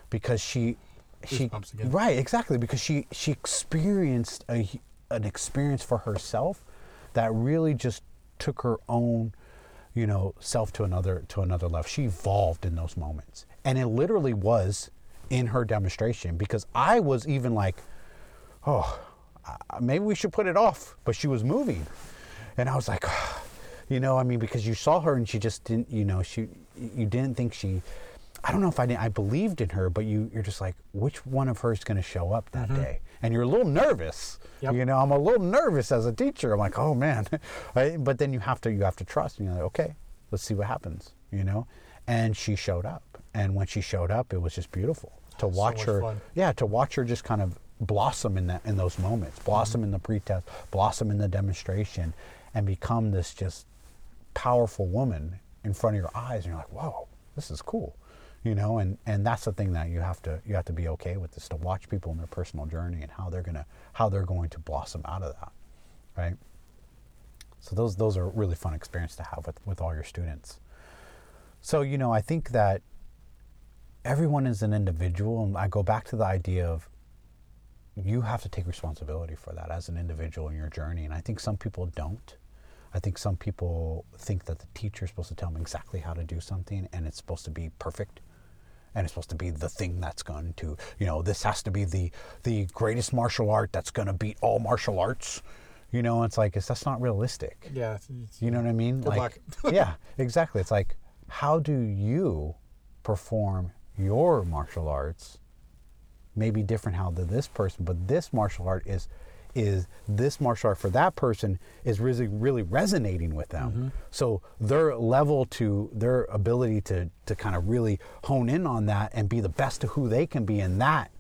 Because she she right, exactly, because she she experienced a an experience for herself that really just took her own you know self to another to another level. She evolved in those moments. And it literally was in her demonstration because I was even like, oh, maybe we should put it off. But she was moving. And I was like, you know, I mean, because you saw her and she just didn't, you know, she, you didn't think she, I don't know if I didn't, I believed in her, but you, you're just like, which one of her is going to show up that mm-hmm. day? And you're a little nervous. Yep. You know, I'm a little nervous as a teacher. I'm like, oh man. Right? But then you have to, you have to trust. And you're like, okay, let's see what happens, you know? And she showed up. And when she showed up, it was just beautiful to watch much her fun. yeah to watch her just kind of blossom in that in those moments blossom mm-hmm. in the pretest blossom in the demonstration and become this just powerful woman in front of your eyes and you're like whoa this is cool you know and and that's the thing that you have to you have to be okay with is to watch people in their personal journey and how they're gonna how they're going to blossom out of that right? So those those are really fun experience to have with with all your students. So you know i think that everyone is an individual and i go back to the idea of you have to take responsibility for that as an individual in your journey and i think some people don't. I think some people think that the teacher is supposed to tell them exactly how to do something and it's supposed to be perfect and it's supposed to be the thing that's going to you know this has to be the the greatest martial art that's going to beat all martial arts you know it's like it's, that's not realistic Yeah. it's- it's- you know what I mean? Good like, yeah, exactly. It's like, how do you perform your martial arts? Maybe different how to this person, but this martial art is is this martial art for that person is really really resonating with them. So their level to their ability to to kind of really hone in on that and be the best of who they can be in that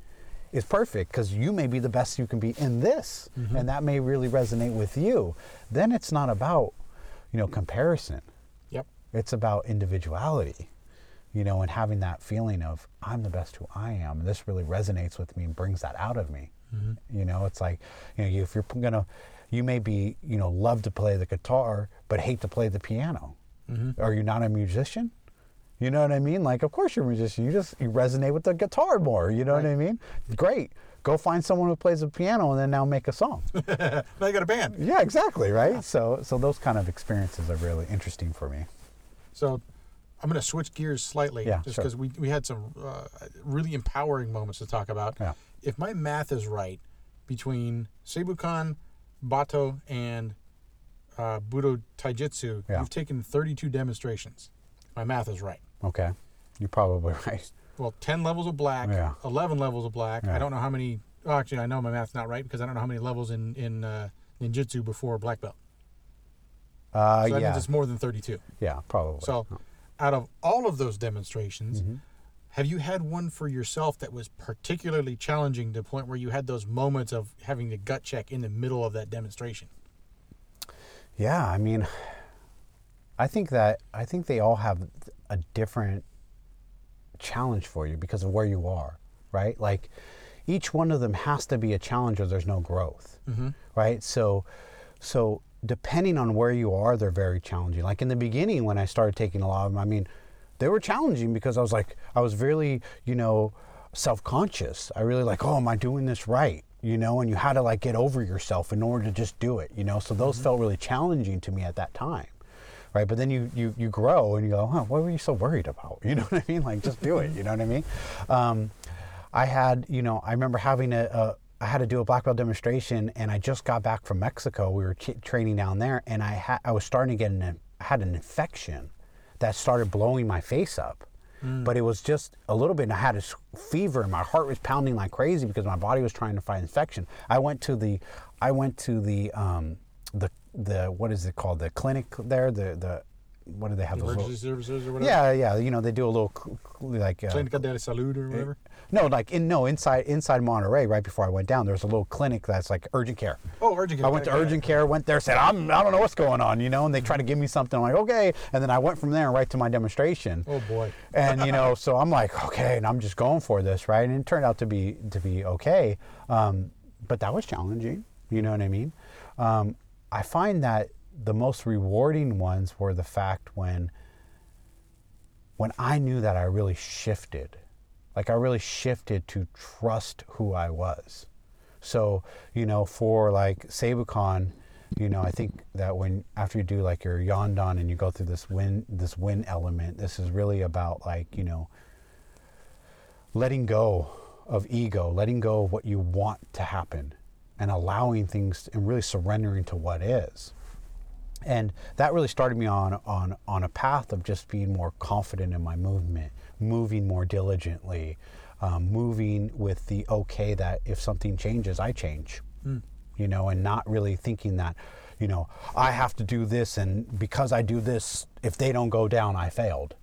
is perfect because you may be the best you can be in this, Mm-hmm. and that may really resonate with you. Then it's not about, you know, comparison. Yep. It's about individuality, you know, and having that feeling of I'm the best who I am. This really resonates with me and brings that out of me. You know, it's like, you know, if you're gonna, you may be, you know, love to play the guitar but hate to play the piano. Are you not a musician? You know what I mean? Like, of course you're a musician. You just you resonate with the guitar more. You know what I mean? Great. Go find someone who plays the piano and then now make a song. now you got a band. yeah, exactly. Right. So, so those kind of experiences are really interesting for me. So I'm going to switch gears slightly Yeah, just sure. because we, we had some uh, really empowering moments to talk about. Yeah. If my math is right, between Seibukan, Batto, and uh, Budo Taijutsu, Yeah. you've taken 32 demonstrations. My math is right. Okay. You're probably right. Well, 10 levels of black, Yeah. 11 levels of black. Yeah. I don't know how many. Well, actually, I know my math's not right because I don't know how many levels in, in uh, ninjutsu before black belt. Uh, So that yeah. means it's more than 32. Yeah, probably. So, out of all of those demonstrations, Mm-hmm. Have you had one for yourself that was particularly challenging to the point where you had those moments of having the gut check in the middle of that demonstration? Yeah, I mean, I think that I think they all have a different challenge for you because of where you are, right? Like each one of them has to be a challenge or there's no growth, mm-hmm. right? So, so depending on where you are, they're very challenging. Like in the beginning, when I started taking a lot of them, I mean, they were challenging because I was like, I was really, you know, self-conscious. I really like, oh, am I doing this right? You know, and you had to like get over yourself in order to just do it. You know, so those felt really challenging to me at that time right? But then you you you grow and you go, huh, what were you so worried about? You know what I mean? Like just do it. You know what I mean? Um, I had, you know, I remember having a, a I had to do a black belt demonstration, and I just got back from Mexico. We were ch- training down there, and I had I was starting to get an I had an infection that started blowing my face up. But it was just a little bit, and I had a fever, and my heart was pounding like crazy because my body was trying to fight infection. I went to the, I went to the, um, the, the what is it called? The clinic there. The the, what do they have? those little- Emergency services or whatever? yeah, yeah. You know, they do a little like uh, Clínica de Salud or whatever? No, like in no inside inside Monterey. Right before I went down, there's a little clinic that's like urgent care. Oh, urgent care. I went to urgent care, went there, said I'm I don't know what's going on, you know, and they tried to give me something. I'm like okay, and then I went from there right to my demonstration. Oh, boy. and you know, so I'm like okay, and I'm just going for this, right? And it turned out to be to be okay, um, but that was challenging. You know what I mean? Um, I find that the most rewarding ones were the fact when when I knew that I really shifted, like I really shifted to trust who I was. So, you know, for like Seibukan, you know, I think that when after you do like your Yondan and you go through this win this win element, this is really about like, you know, letting go of ego, letting go of what you want to happen and allowing things and really surrendering to what is and that really started me on on on a path of just being more confident in my movement moving more diligently um, moving with the okay that if something changes i change you know and not really thinking that you know i have to do this and because i do this if they don't go down i failed.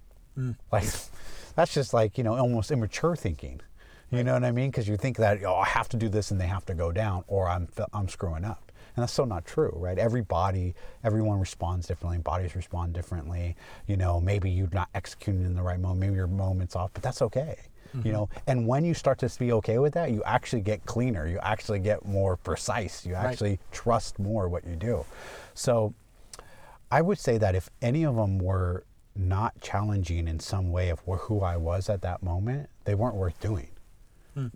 Like that's just like you know almost immature thinking. You know what i mean? Because you think that oh i have to do this and they have to go down or i'm i'm screwing up and that's so not true right? Every body everyone responds differently bodies respond differently. You know maybe you're not executing in the right moment maybe your moment's off but that's okay. You know mm-hmm. and when you start to be okay with that you actually get cleaner you actually get more precise you actually trust more what you do. So I would say that if any of them were not challenging in some way of who I was at that moment, they weren't worth doing.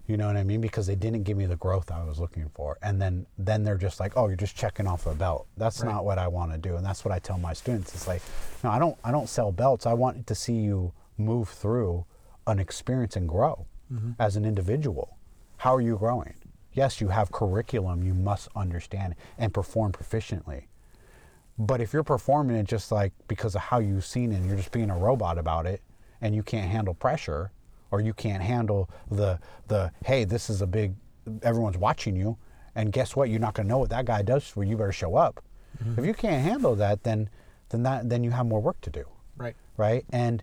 You know what I mean? Because they didn't give me the growth I was looking for. And then then they're just like, "Oh, you're just checking off a belt." That's Right. not what I want to do. And that's what I tell my students. It's like, "No, I don't I don't sell belts. I want to see you move through an experience and grow mm-hmm. as an individual. How are you growing? Yes, you have curriculum you must understand and perform proficiently. But if you're performing it just like because of how you've seen it and you're just being a robot about it and you can't handle pressure or you can't handle the the hey, this is a big everyone's watching you and guess what? You're not gonna know what that guy does for you better show up. Mm-hmm. If you can't handle that then then that then you have more work to do. Right. Right? And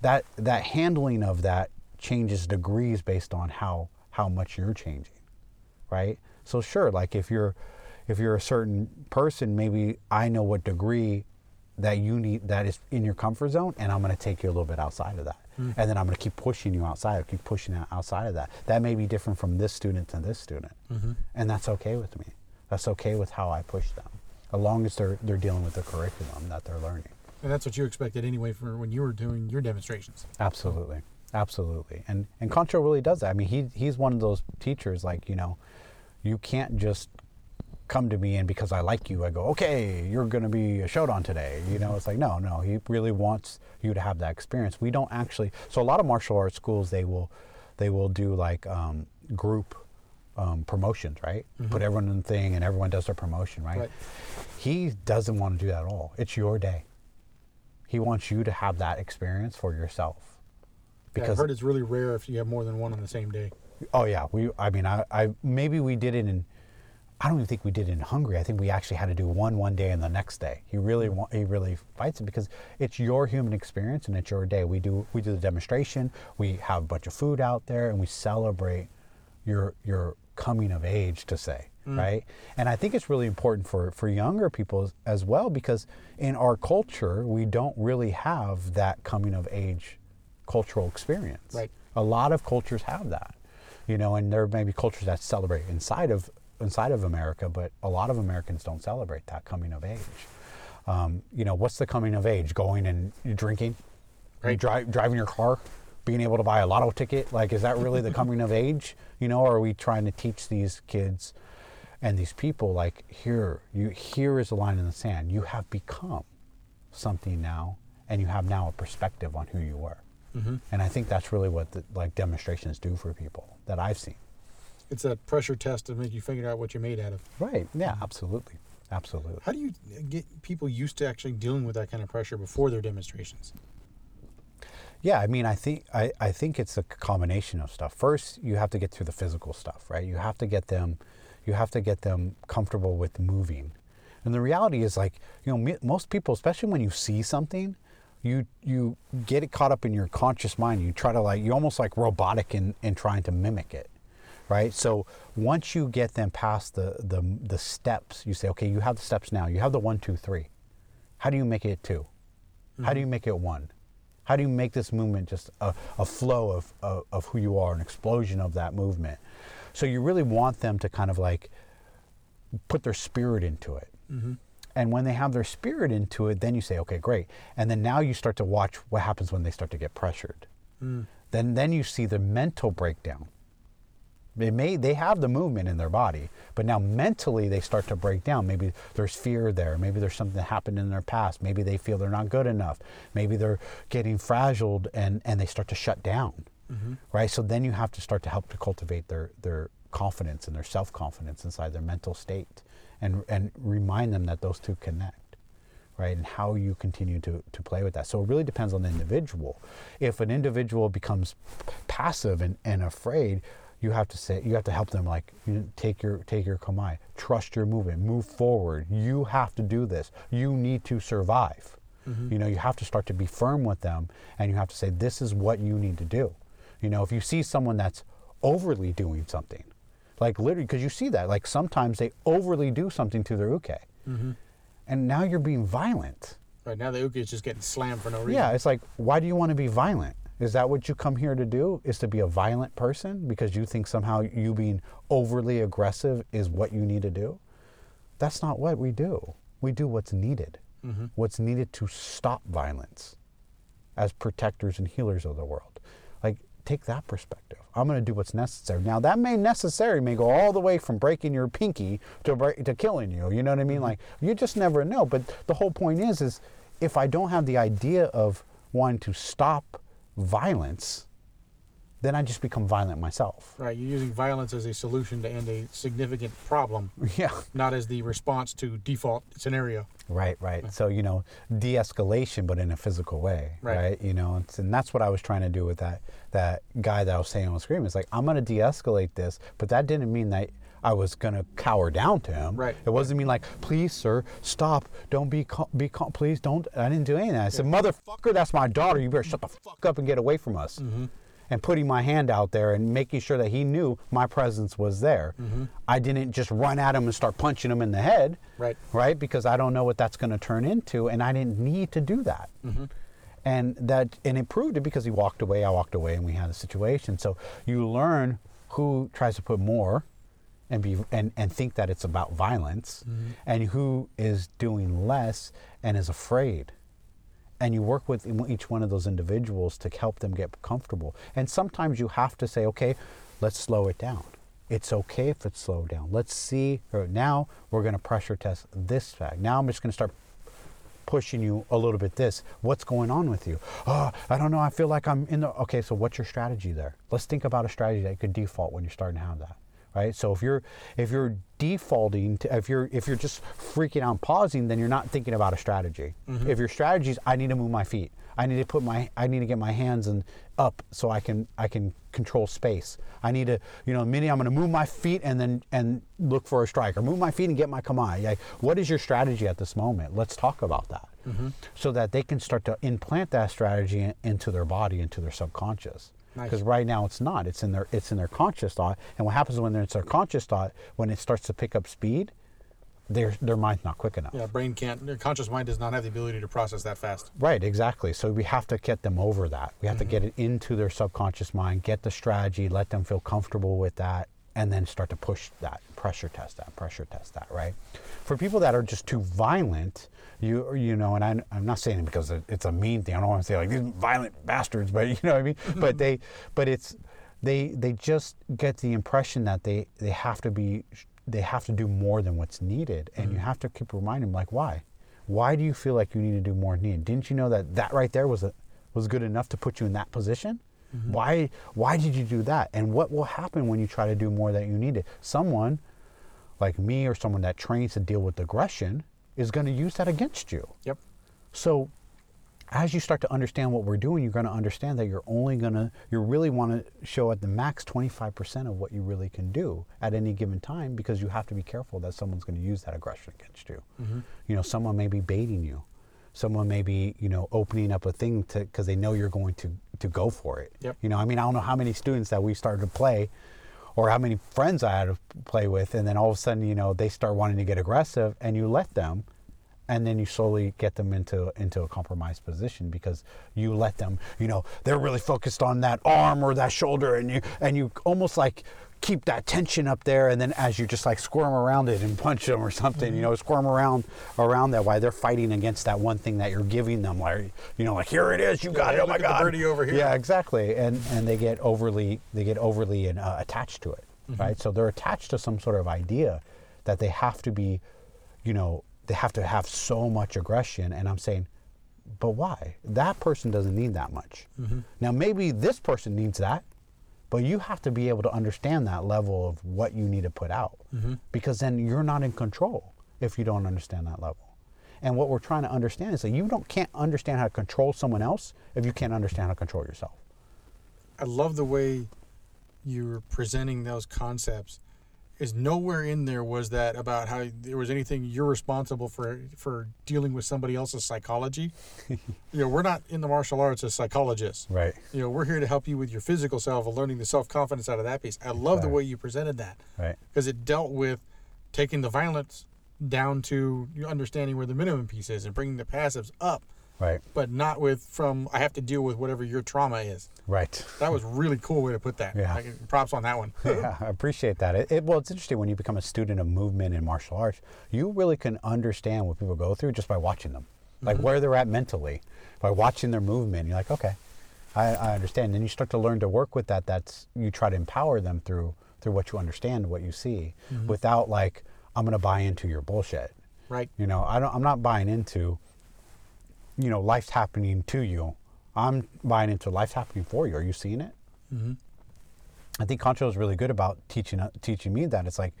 that that handling of that changes degrees based on how how much you're changing, right? So sure, like if you're if you're a certain person, maybe I know what degree that you need that is in your comfort zone, and I'm going to take you a little bit outside of that, hmm. and then I'm going to keep pushing you outside, keep pushing you outside of that. That may be different from this student to this student, mm-hmm. and that's okay with me. That's okay with how I push them, as long as they're they're dealing with the curriculum that they're learning. And that's what you expected anyway for when you were doing your demonstrations. Absolutely, absolutely. And and Kancho really does that. I mean, he he's one of those teachers like you know, you can't just come to me and because I like you, I go, okay, you're going to be a Shodan today. You know, it's like no, no. He really wants you to have that experience. We don't actually. So a lot of martial arts schools they will they will do like um, group. Um, promotions, right? Put everyone in the thing, and everyone does their promotion, right? Right. He doesn't want to do that at all. It's your day. He wants you to have that experience for yourself. Yeah, I've heard it's really rare if you have more than one on the same day. Oh yeah, we. I mean, I, I. Maybe we did it in. I don't even think we did it in Hungary. I think we actually had to do one one day and the next day. He really he really fights it because it's your human experience and it's your day. We do we do the demonstration. We have a bunch of food out there and we celebrate your your coming of age to say mm. right. And I think it's really important for for younger people as, as well because in our culture we don't really have that coming of age cultural experience. Right. A lot of cultures have that, you know, and there may be cultures that celebrate inside of inside of America, but a lot of Americans don't celebrate that coming of age. Um, you know, what's the coming of age? Going and drinking, Right. drive, driving your car, being able to buy a lotto ticket. Like, is that really the coming of age? You know, or are we trying to teach these kids and these people like here, you here is a line in the sand. You have become something now, and you have now a perspective on who you were. And I think that's really what the, like demonstrations do for people that I've seen. It's that pressure test to make you figure out what you're made out of. Right. Yeah. Absolutely. Absolutely. How do you get people used to actually dealing with that kind of pressure before their demonstrations? Yeah, I mean, I think I, I think it's a combination of stuff. First, you have to get through the physical stuff, right? You have to get them, you have to get them comfortable with moving. And the reality is, like, you know, most people, especially when you see something, you you get it caught up in your conscious mind. You try to like, you're almost like robotic in, in trying to mimic it, right? So once you get them past the the the steps, you say, okay, you have the steps now. You have the one, two, three. How do you make it 2 How do you mm-hmm. make it one? How do you make this movement just a, a flow of, of, of who you are, an explosion of that movement? So you really want them to kind of like put their spirit into it. Mm-hmm. And when they have their spirit into it, then you say, okay, great. And then now you start to watch what happens when they start to get pressured. Mm. Then, then you see the mental breakdown. They may they have the movement in their body, but now mentally they start to break down. Maybe there's fear there. Maybe there's something that happened in their past. Maybe they feel they're not good enough. Maybe they're getting frazzled and, and they start to shut down. Mm-hmm. Right? So then you have to start to help to cultivate their, their confidence and their self confidence inside their mental state and and remind them that those two connect right? And how you continue to, to play with that. So it really depends on the individual. If an individual becomes passive and, and afraid, you have to say you have to help them like you know, take your take your kamae, trust your movement, move forward. You have to do this. You need to survive. Mm-hmm. You know, you have to start to be firm with them and you have to say this is what you need to do. You know, if you see someone that's overly doing something, like literally because you see that like sometimes they overly do something to their uke. Mm-hmm. And now you're being violent. Right now, the uke is just getting slammed for no reason. Yeah, it's like, why do you want to be violent? Is that what you come here to do? Is to be a violent person because you think somehow you being overly aggressive is what you need to do? That's not what we do. We do what's needed. Mm-hmm. What's needed to stop violence as protectors and healers of the world. Like, take that perspective. I'm going to do what's necessary. Now, that may necessary may go all the way from breaking your pinky to break, to killing you. You know what I mean? Mm-hmm. Like, you just never know. But the whole point is, is if I don't have the idea of wanting to stop violence, then I just become violent myself. Right, you're using violence as a solution to end a significant problem, Yeah. not as the response to default scenario. Right, right. So you know, de-escalation, but in a physical way, Right. right? You know, it's, and that's what I was trying to do with that that guy that I was saying on the screen. It's like I'm going to de-escalate this, but that didn't mean that I was going to cower down to him. Right. It wasn't mean like, please, sir, stop, don't be, be, cal- please, don't. I didn't do anything. I said, motherfucker, that's my daughter. You better shut the fuck up and get away from us. Mm-hmm. and putting my hand out there and making sure that he knew my presence was there. Mm-hmm. I didn't just run at him and start punching him in the head, Right. Right, because I don't know what that's going to turn into, and I didn't need to do that. Mm-hmm. And that, and it proved it because he walked away, I walked away, and we had a situation. So you learn who tries to put more, and be and, and think that it's about violence, mm-hmm. and who is doing less and is afraid and you work with each one of those individuals to help them get comfortable. And sometimes you have to say, okay, let's slow it down. It's okay if it's slowed down. Let's see. Or now we're going to pressure test this fact. Now I'm just going to start pushing you a little bit. This, what's going on with you? Oh, I don't know. I feel like I'm in the. Okay, so what's your strategy there? Let's think about a strategy that you could default when you're starting to have that right? So if you're if you're defaulting to, if you're if you're just freaking out and pausing then you're not thinking about a strategy. Mm-hmm. If your strategy is i need to move my feet. I need to put my i need to get my hands and up so i can i can control space. I need to you know mini i'm going to move my feet and then and look for a strike or move my feet and get my kamae. Like, what is your strategy at this moment? Let's talk about that. Mm-hmm. So that they can start to implant that strategy into their body into their subconscious Nice. because right now it's not it's in their it's in their conscious thought and what happens when it's their conscious thought when it starts to pick up speed their their mind's not quick enough Yeah, brain can't. Their conscious mind does not have the ability to process that fast. right exactly so we have to get them over that we have to get mm-hmm. it into their subconscious mind get the strategy let them feel comfortable with that and then start to push that pressure test that pressure test that right for people that are just too violent you you know and I, i'm not saying it because it's a mean thing. I don't want to say like these violent bastards but you know what i mean? But they but it's they they just get the impression that they they have to be they have to do more than what's needed. And you mm-hmm. have to keep reminding them like why? Why do you feel like you need to do more than needed didn't you know that that right there was a, was good enough to put you in that position? Mm-hmm. Why why did you do that? And what will happen when you try to do more that you needed? Someone like me or someone that trains to deal with aggression is going to use that against you Yep. so as you start to understand what we're doing, you're going to understand that you're only going to, you really want to show at the max 25% of what you really can do at any given time because you have to be careful that someone's going to use that aggression against you. Mm-hmm. You know, someone may be baiting you. Someone may be, you know, opening up a thing to, because they know you're going to, to go for it. Yep. You know, I mean, I don't know how many students that we started to play or how many friends I had to play with, and then all of a sudden, you know, they start wanting to get aggressive, and you let them, and then you slowly get them into into a compromised position because you let them, you know, they're really focused on that arm or that shoulder, and you and you almost like keep that tension up there, and then as you just like squirm around it and punch them or something, you mm-hmm. know, squirm around around that while they're fighting against that one thing that you're giving them, like you know, like here it is, you got Yeah, it, oh my look at the god, birdie over here. yeah, exactly and and they get overly they get overly uh, attached to it mm-hmm. right? So they're attached to some sort of idea that they have to be you know they have to have so much aggression and i'm saying but why? That person doesn't need that much. Mm-hmm. Now maybe this person needs that but you have to be able to understand that level of what you need to put out mm-hmm. because then you're not in control if you don't understand that level and what we're trying to understand is that you don't can't understand how to control someone else if you can't understand how to control yourself I love the way you're presenting those concepts. Is nowhere in there was that about how there was anything you're responsible for for dealing with somebody else's psychology. you know, we're not in the martial arts as psychologists. right You know, we're here to help you with your physical self and learning the self confidence out of that piece. I love the way you presented that right because it dealt with taking the violence down to understanding where the minimum piece is and bringing the passives up, right but not with from I have to deal with whatever your trauma is. right That was a really cool way to put that. Yeah. Like, props on that one. yeah i appreciate that it, it, well it's interesting when you become a student of movement and martial arts you really can understand what people go through just by watching them like mm-hmm. where they're at mentally by watching their movement you're like okay I, I understand and you start to learn to work with that that's you try to empower them through through what you understand what you see mm-hmm. without like i'm going to buy into your bullshit Right. You know, I don't. I'm not buying into. You know, life's happening to you. I'm buying into life's happening for you. Are you seeing it? Mm-hmm. I think Kancho is really good about teaching uh, teaching me that. It's like,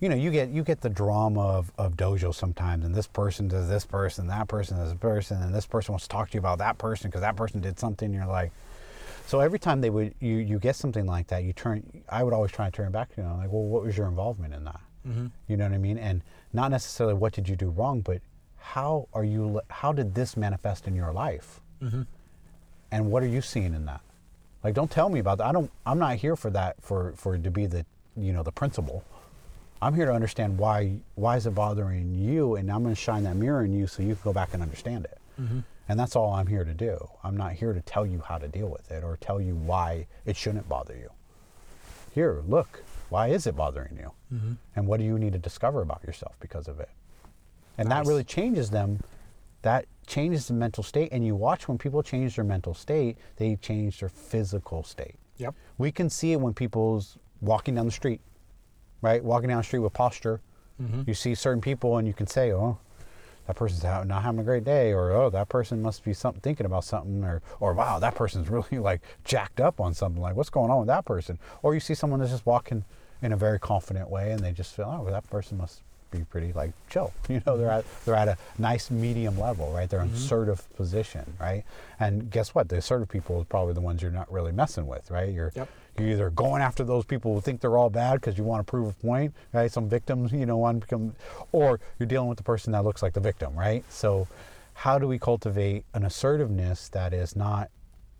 you know, you get you get the drama of, of dojo sometimes, and this person does this person, that person does this person, and this person wants to talk to you about that person because that person did something. You're like, so every time they would you you get something like that, you turn. I would always try and turn back to you know, like, well, what was your involvement in that? Mm-hmm. You know what I mean? And not necessarily what did you do wrong, but how are you? How did this manifest in your life? Mm-hmm. And what are you seeing in that? Like, don't tell me about that. I don't. I'm not here for that. For for to be the you know the principal. I'm here to understand why why is it bothering you, and I'm going to shine that mirror in you so you can go back and understand it. And that's all I'm here to do. I'm not here to tell you how to deal with it or tell you why it shouldn't bother you. Here, look, why is it bothering you? And what do you need to discover about yourself because of it? And Nice. that really changes them. That changes the mental state. And you watch when people change their mental state, they change their physical state. Yep. We can see it when people's walking down the street, right? Walking down the street with posture. Mm-hmm. You see certain people and you can say, oh, that person's out, not having a great day, or oh, that person must be something thinking about something, or or wow, that person's really like jacked up on something. Like what's going on with that person? Or you see someone that's just walking in a very confident way, and they just feel, oh, well, that person must be pretty like chill. You know, they're at they're at a nice medium level, right? They're in assertive position, right? And guess what? The assertive people are probably the ones you're not really messing with, right? You're Yep. you're either going after those people who think they're all bad because you want to prove a point, right? Some victims, you know, want to become, or you're dealing with the person that looks like the victim, right? So, how do we cultivate an assertiveness that is not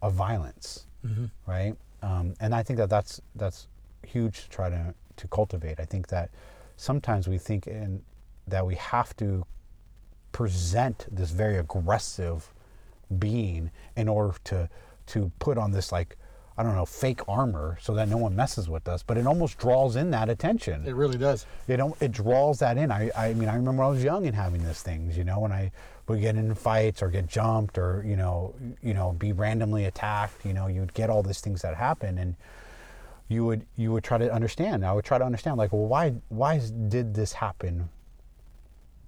a violence, right? Um, and I think that that's that's huge to try to to cultivate. I think that sometimes we think in that we have to present this very aggressive being in order to to put on this like I don't know fake armor so that no one messes with us. But it almost draws in that attention. It really does. You know, it draws that in. I, I mean, I remember when I was young and having these things, you know, when I would get in fights or get jumped or, you know, you know, be randomly attacked, you know, you'd get all these things that happen and you would, you would try to understand. I would try to understand like, well, why, why did this happen?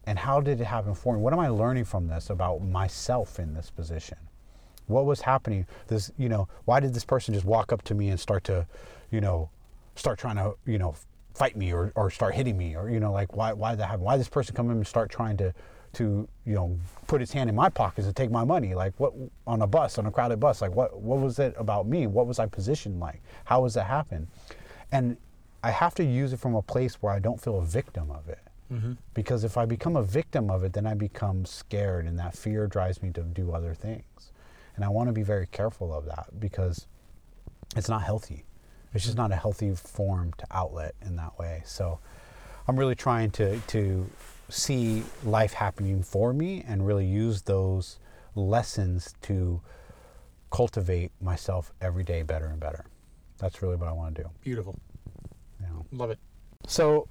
And how did it happen for me? What am I learning from this about myself in this position? What was happening? This, you know, why did this person just walk up to me and start to, you know, start trying to, you know, fight me or, or start hitting me or, you know, like why, why did that happen? Why did this person come in and start trying to, to, you know, put his hand in my pockets and take my money? Like what, on a bus, on a crowded bus, like what, what was it about me? What was I positioned like? How was that happen? And I have to use it from a place where I don't feel a victim of it. Mm-hmm. Because if I become a victim of it, then I become scared, and that fear drives me to do other things. And I want to be very careful of that because it's not healthy. It's just not a healthy form to outlet in that way. So I'm really trying to, to see life happening for me and really use those lessons to cultivate myself every day better and better. That's really what I want to do. Beautiful. Know. Love it. So,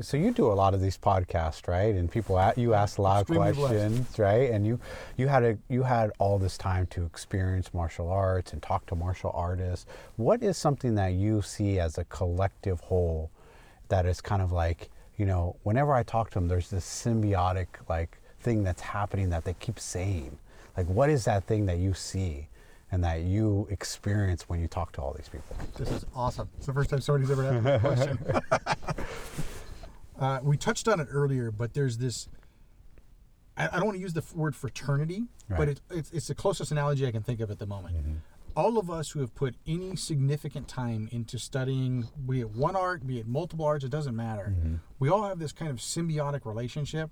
so you do a lot of these podcasts, right? And people, a- you ask a lot Extremely of blessed. questions, right? And you, you had a, you had all this time to experience martial arts and talk to martial artists. What is something that you see as a collective whole that is kind of like, you know, whenever I talk to them, there's this symbiotic like thing that's happening that they keep saying. Like, what is that thing that you see and that you experience when you talk to all these people? This is awesome. It's the first time somebody's ever asked me a question. uh, we touched on it earlier, but there's this. I, I don't want to use the word fraternity, but it, it's, it's the closest analogy I can think of at the moment. All of us who have put any significant time into studying, be it one art, be it multiple arts, it doesn't matter. We all have this kind of symbiotic relationship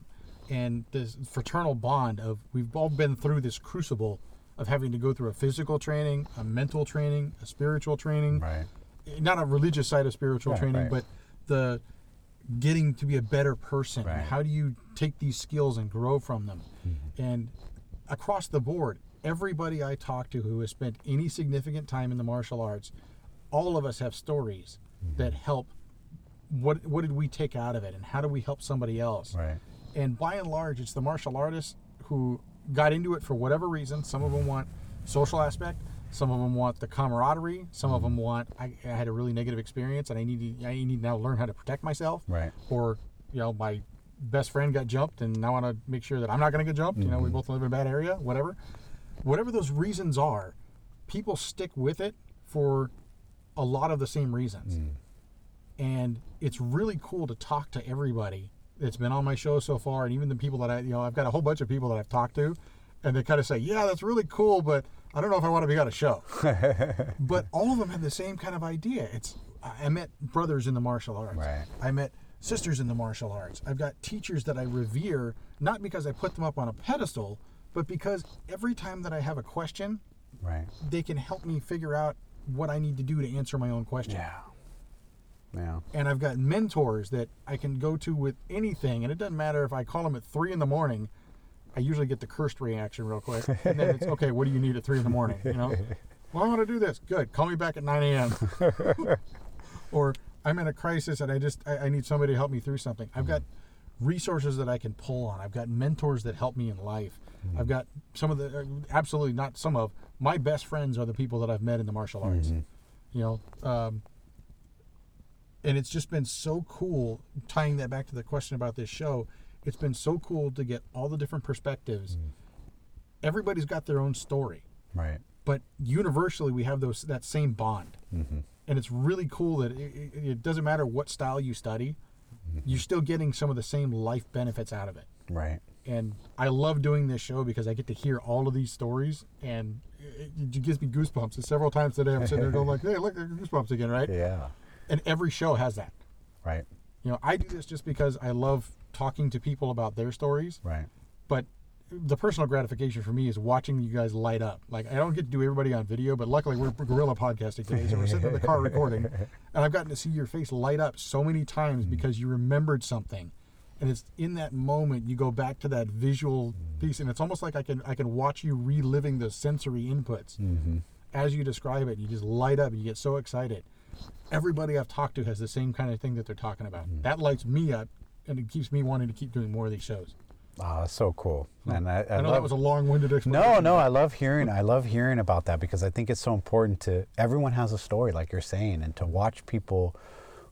and this fraternal bond of we've all been through this crucible of having to go through a physical training, a mental training, a spiritual training Right. not a religious side of spiritual Right, training, right. but the getting to be a better person. How do you take these skills and grow from them? Mm-hmm. And across the board, everybody I talk to who has spent any significant time in the martial arts, all of us have stories Mm-hmm. that help. What what did we take out of it, and how do we help somebody else? Right. And by and large, it's the martial artists who got into it for whatever reason. Some of them want social aspect. Some of them want the camaraderie. Some of them want I, I had a really negative experience and I need to, I need now learn how to protect myself. Right. Or you know my best friend got jumped and I want to make sure that I'm not going to get jumped. You know we both live in a bad area. Whatever, whatever those reasons are, people stick with it for a lot of the same reasons. Mm. And it's really cool to talk to everybody that's been on my show so far and even the people that i you know i've got a whole bunch of people that i've talked to and they kind of say yeah that's really cool but i don't know if i want to be on a show. But all of them have the same kind of idea. It's i met brothers in the martial arts. Right. i met sisters in the martial arts. I've got teachers that i revere not because i put them up on a pedestal but because every time that i have a question Right. they can help me figure out what I need to do to answer my own question. Yeah. Yeah. And I've got mentors that I can go to with anything, and it doesn't matter if I call them at three in the morning. I usually get the cursed reaction real quick, and then it's okay. What do you need at three in the morning? You know, well, I want to do this. Good. Call me back at nine a.m. or I'm in a crisis and I just I, I need somebody to help me through something. I've got mm-hmm. resources that I can pull on. I've got mentors that help me in life. I've got some of the uh, absolutely not some of my best friends are the people that I've met in the martial arts. You know, um, and it's just been so cool tying that back to the question about this show. It's been so cool to get all the different perspectives. Everybody's got their own story Right. but universally we have those that same bond and it's really cool that it, it, it doesn't matter what style you study you're still getting some of the same life benefits out of it Right. And i love doing this show because i get to hear all of these stories and it, it gives me goosebumps and several times today i'm sitting there going like hey look at goosebumps again right Yeah. and every show has that Right. you know i do this just because i love talking to people about their stories Right. but the personal gratification for me is watching you guys light up. Like I don't get to do everybody on video, but luckily we're guerrilla podcasting today, so we're sitting in the car recording, and I've gotten to see your face light up so many times hmm. because you remembered something, and it's in that moment you go back to that visual piece, and it's almost like I can I can watch you reliving the sensory inputs as you describe it. You just light up, you get so excited. Everybody I've talked to has the same kind of thing that they're talking about. That lights me up, and it keeps me wanting to keep doing more of these shows. Ah, that's so cool. And I, I, I know love, that was a long-winded explanation. No, no, I love hearing. I love hearing about that because I think it's so important to. Everyone has a story, like you're saying, and to watch people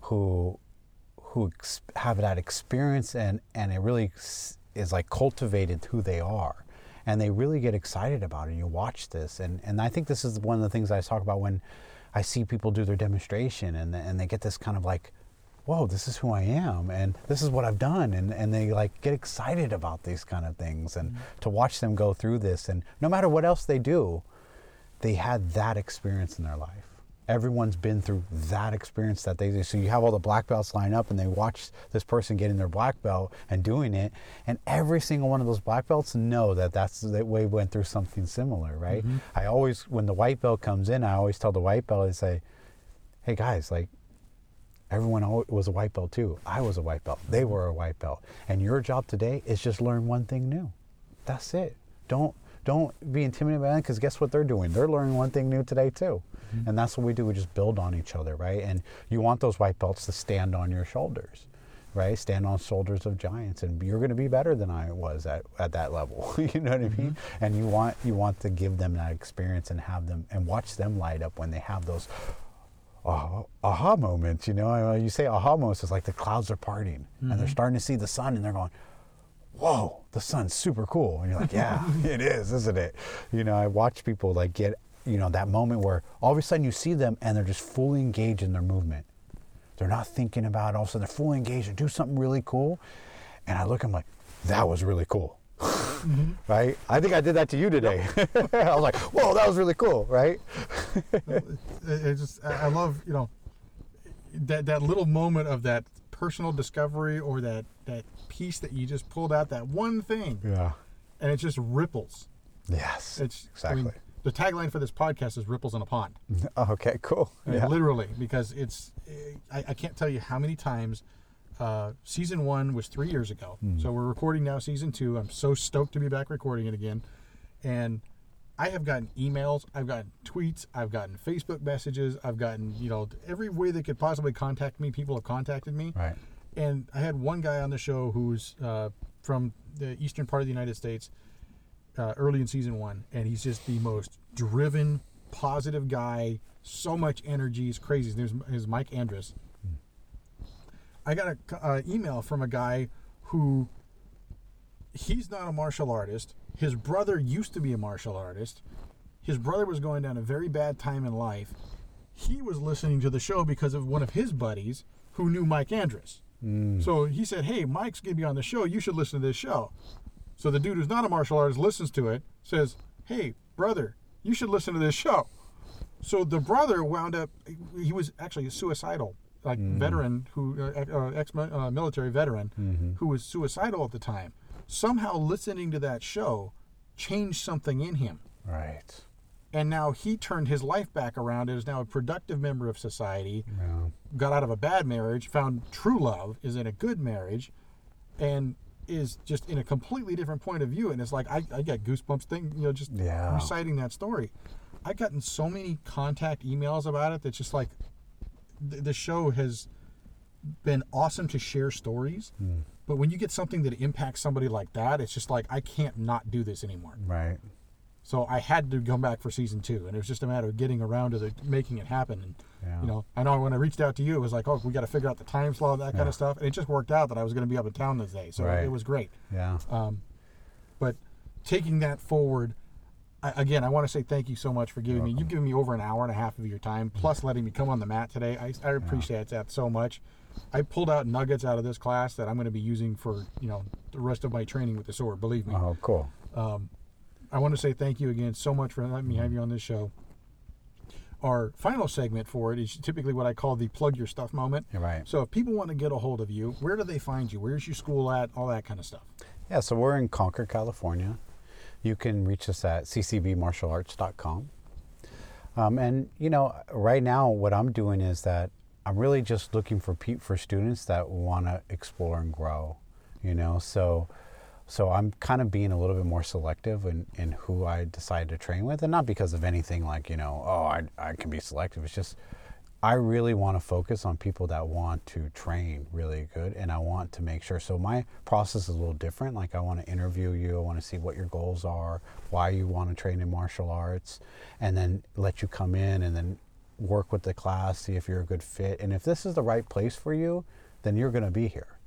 who who ex- have that experience and and it really is like cultivated who they are, and they really get excited about it. You watch this, and and I think this is one of the things I talk about when I see people do their demonstration, and and they get this kind of like whoa, this is who I am and this is what I've done. And, and they like get excited about these kind of things and mm-hmm. to watch them go through this. And no matter what else they do, they had that experience in their life. Everyone's been through that experience that they do. So you have all the black belts line up and they watch this person getting their black belt and doing it. And every single one of those black belts know that that's the way went through something similar, right? Mm-hmm. I always, when the white belt comes in, I always tell the white belt, I say, hey guys, like everyone was a white belt too. I was a white belt. They were a white belt. And your job today is just learn one thing new. That's it. Don't don't be intimidated by that because guess what they're doing? They're learning one thing new today too. And that's what we do. We just build on each other, right? And you want those white belts to stand on your shoulders, right? Stand on shoulders of giants, and you're going to be better than I was at, at that level. you know what I mean? And you want you want to give them that experience and have them and watch them light up when they have those ah- aha moments. You know, you say aha moments, it's like the clouds are parting and they're starting to see the sun, and they're going, "Whoa, the sun's super cool!" And you're like, "Yeah, it is, isn't it?" You know, I watch people like get you know that moment where all of a sudden you see them and they're just fully engaged in their movement. They're not thinking about it. All of a sudden they're fully engaged and do something really cool, and I look, I'm like, "That was really cool." Mm-hmm. Right? I think I did that to you today. I was like, "Whoa, that was really cool!" Right? it, just I I love you know that that little moment of that personal discovery or that that piece that you just pulled out that one thing yeah. and it just ripples. Yes. It's I exactly. mean, the tagline for this podcast is ripples in a pond. okay. Cool. I mean, Yeah. literally because it's I, I can't tell you how many times uh, season one was three years ago so we're recording now season two i'm so stoked to be back recording it again and i have gotten emails i've gotten tweets i've gotten facebook messages i've gotten you know every way they could possibly contact me people have contacted me Right. and I had one guy on the show who's uh, from the eastern part of the United States, uh, early in season one, and he's just the most driven, positive guy. So much energy, he's crazy. There's his Mike Andrus. I got a uh, email from a guy who he's not a martial artist. His brother used to be a martial artist. His brother was going down a very bad time in life. He was listening to the show because of one of his buddies who knew Mike Andrus. So he said, Hey, Mike's going to be on the show. You should listen to this show. So the dude who's not a martial artist listens to it, says, Hey, brother, you should listen to this show. So the brother wound up, he was actually a suicidal, like veteran, who uh, uh, ex uh, military veteran, who was suicidal at the time. Somehow listening to that show changed something in him. Right. and now he turned his life back around and is now a productive member of society. Yeah. Got out of a bad marriage, found true love, is in a good marriage, and is just in a completely different point of view. And it's like I, I get goosebumps thing, you know, just Yeah. reciting that story. I've gotten so many contact emails about it that's just like th- the show has been awesome to share stories. Hmm. But when you get something that impacts somebody like that, it's just like I can't not do this anymore. Right. So I had to come back for season two, and it was just a matter of getting around to the, making it happen. And Yeah. you know, I know when I reached out to you, it was like, oh, we got to figure out the time slot, that kind of stuff. And it just worked out that I was going to be up in town this day, so Right. it was great. Yeah. Um, but taking that forward, I, again, I want to say thank you so much for giving me. You've given me over an hour and a half of your time, plus letting me come on the mat today. I, I appreciate that so much. I pulled out nuggets out of this class that I'm going to be using for you know the rest of my training with the sword. Believe me. Oh, cool. I want to say thank you again so much for letting me have you on this show. Our final segment for it is typically what I call the plug your stuff moment. You're right. So if people want to get a hold of you, where do they find you? Where's your school at? All that kind of stuff. Yeah, so we're in Concord, California. You can reach us at ccbmartialarts.com. Um, and you know, right now, what I'm doing is that I'm really just looking for pe- for students that want to explore and grow. You know, so so I'm kind of being a little bit more selective in, in who I decide to train with, and not because of anything like you know, oh, I I can be selective. It's just I really want to focus on people that want to train really good and I want to make sure. So my process is a little different. Like I want to interview you, I want to see what your goals are, why you want to train in martial arts, and then let you come in and then work with the class, see if you're a good fit. And if this is the right place for you, then you're going to be here.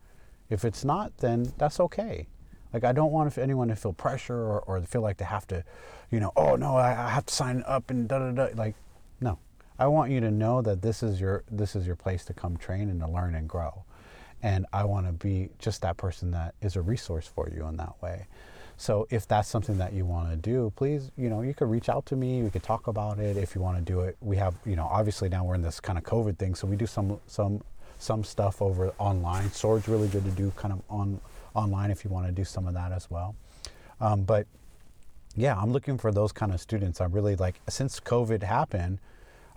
If it's not, then that's okay. Like I don't want anyone to feel pressure or, or feel like they have to, you know, oh no, I, I have to sign up and da da da. Like, no. I want you to know that this is your this is your place to come train and to learn and grow. And I want to be just that person that is a resource for you in that way. So if that's something that you want to do, please, you know, you could reach out to me. We could talk about it if you want to do it. We have, you know, obviously now we're in this kind of COVID thing, so we do some some some stuff over online. Sword's really good to do kind of on online if you want to do some of that as well. Um, but yeah, I'm looking for those kind of students. I'm really like since COVID happened,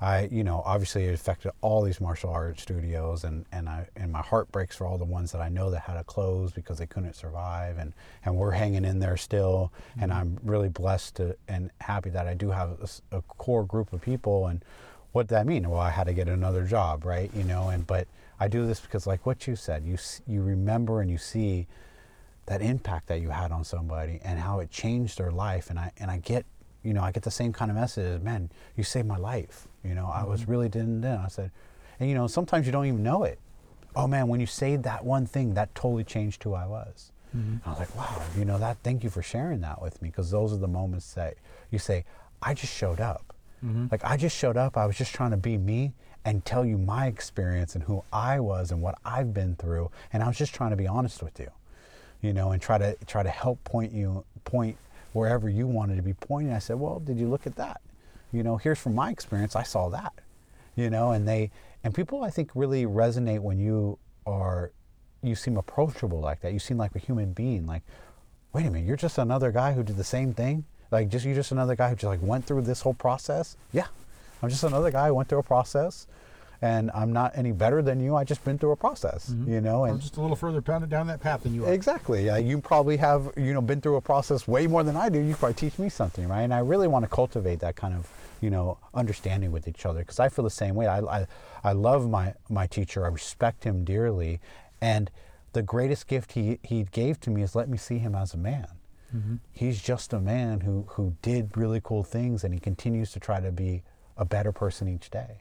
I you know obviously it affected all these martial arts studios, and and I and my heart breaks for all the ones that I know that had to close because they couldn't survive, and and we're hanging in there still. And I'm really blessed to, and happy that I do have a core group of people. And what did that mean? Well, I had to get another job, right? You know, and but I do this because like what you said, you you remember and you see that impact that you had on somebody and how it changed their life. And I and I get you know I get the same kind of message man you saved my life. You know I was mm-hmm. really didn't then. I said and you know sometimes you don't even know it. Oh man when you saved that one thing that totally changed who I was. And I was like wow you know that thank you for sharing that with me. Because those are the moments that you say I just showed up. Mm-hmm. Like I just showed up. I was just trying to be me and tell you my experience and who I was and what I've been through. And I was just trying to be honest with you you know, and try to try to help point you point wherever you wanted to be pointing. I said, well, did you look at that? You know, here's from my experience, I saw that. You know, and they and people I think really resonate when you are you seem approachable like that. You seem like a human being. Like, wait a minute, you're just another guy who did the same thing. Like, just you're just another guy who just like went through this whole process. Yeah, I'm just another guy who went through a process, and I'm not any better than you. I just been through a process. Mm-hmm. You know, I'm and just a little further down, down that path than you are. Exactly. Yeah, you probably have you know been through a process way more than I do. You probably teach me something, right? And I really want to cultivate that kind of you know understanding with each other because I feel the same way. I, I I love my my teacher. I respect him dearly, and the greatest gift he he gave to me is let me see him as a man. Mm-hmm. He's just a man who who did really cool things, and he continues to try to be a better person each day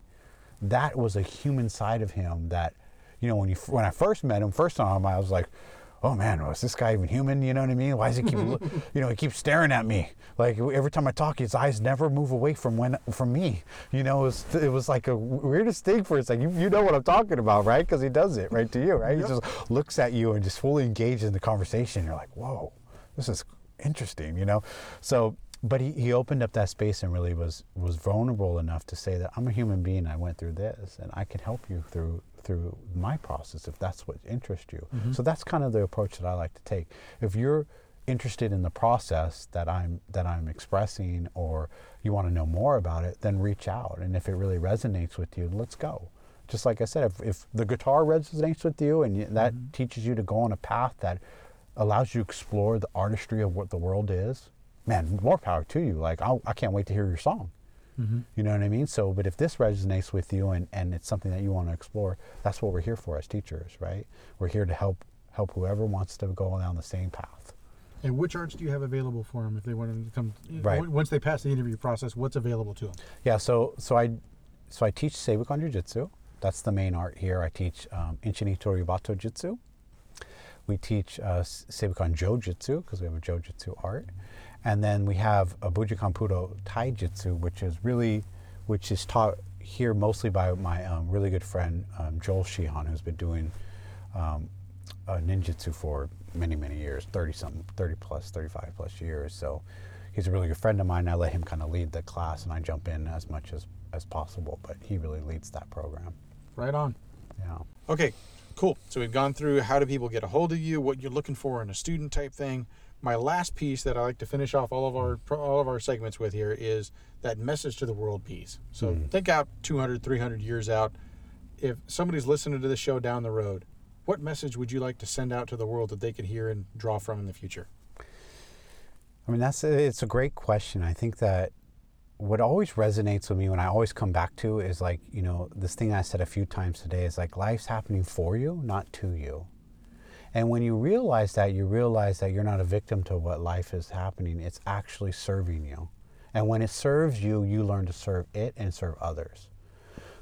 that was a human side of him that you know when you when I first met him first time I was like oh man was this guy even human? You know what I mean? Why does he keep you know he keeps staring at me? Like every time I talk his eyes never move away from when from me. You know it was, it was like a weirdest thing for it's like you, you know what I'm talking about right? Because he does it right to you right? He just looks at you and just fully engaged in the conversation. You're like whoa this is interesting you know? So but he, he opened up that space and really was was vulnerable enough to say that I'm a human being. I went through this, and I can help you through through my process if that's what interests you. So that's kind of the approach that I like to take. If you're interested in the process that I'm that I'm expressing or you want to know more about it, then reach out. And if it really resonates with you, let's go. Just like I said, if, if the guitar resonates with you and that mm-hmm. teaches you to go on a path that allows you to explore the artistry of what the world is, man, more power to you. Like, I'll, I can not wait to hear your song. Mm-hmm. You know what I mean? So, but if this resonates with you and, and it's something that you want to explore, that's what we're here for as teachers, right? We're here to help help whoever wants to go down the same path. And which arts do you have available for them if they want to come? Right. Once they pass the interview process, what's available to them? Yeah. So so I so I teach Seibukan Jiu-Jitsu. That's the main art here. I teach um, Inshin Ito Ryu Batto Jutsu. We teach uh, Seibukan Jo-Jitsu because we have a Jo-Jitsu art. And then we have a Bujinkan Budo Tai which is really, which is taught here mostly by my um, really good friend um, Joel Shihan, who's been doing um, uh, ninjutsu for many, many years 30 something, 30 plus, 35 plus years. So he's a really good friend of mine. I let him kind of lead the class and I jump in as much as, as possible, but he really leads that program. Right on. Yeah. Okay, cool. So we've gone through how do people get a hold of you, what you're looking for in a student type thing. My last piece that I like to finish off all of our all of our segments with here is that message to the world piece. So mm. think out 200, 300 years out. If somebody's listening to this show down the road, what message would you like to send out to the world that they could hear and draw from in the future? I mean, that's a, it's a great question. I think that what always resonates with me when I always come back to is like, you know, this thing I said a few times today is like life's happening for you, not to you. And when you realize that, you realize that you're not a victim to what life is happening. It's actually serving you. And when it serves you, you learn to serve it and serve others.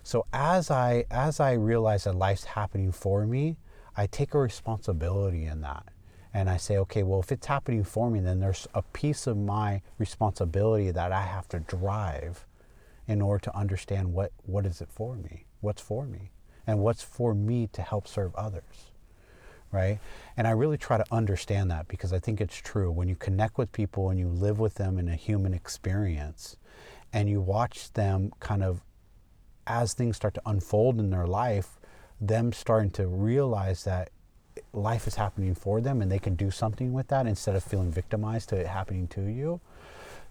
So as I as I realize that life's happening for me, I take a responsibility in that. And I say, okay, well, if it's happening for me, then there's a piece of my responsibility that I have to drive in order to understand what, what is it for me? What's for me? And what's for me to help serve others? Right? And I really try to understand that because I think it's true. When you connect with people and you live with them in a human experience and you watch them kind of as things start to unfold in their life, them starting to realize that life is happening for them and they can do something with that instead of feeling victimized to it happening to you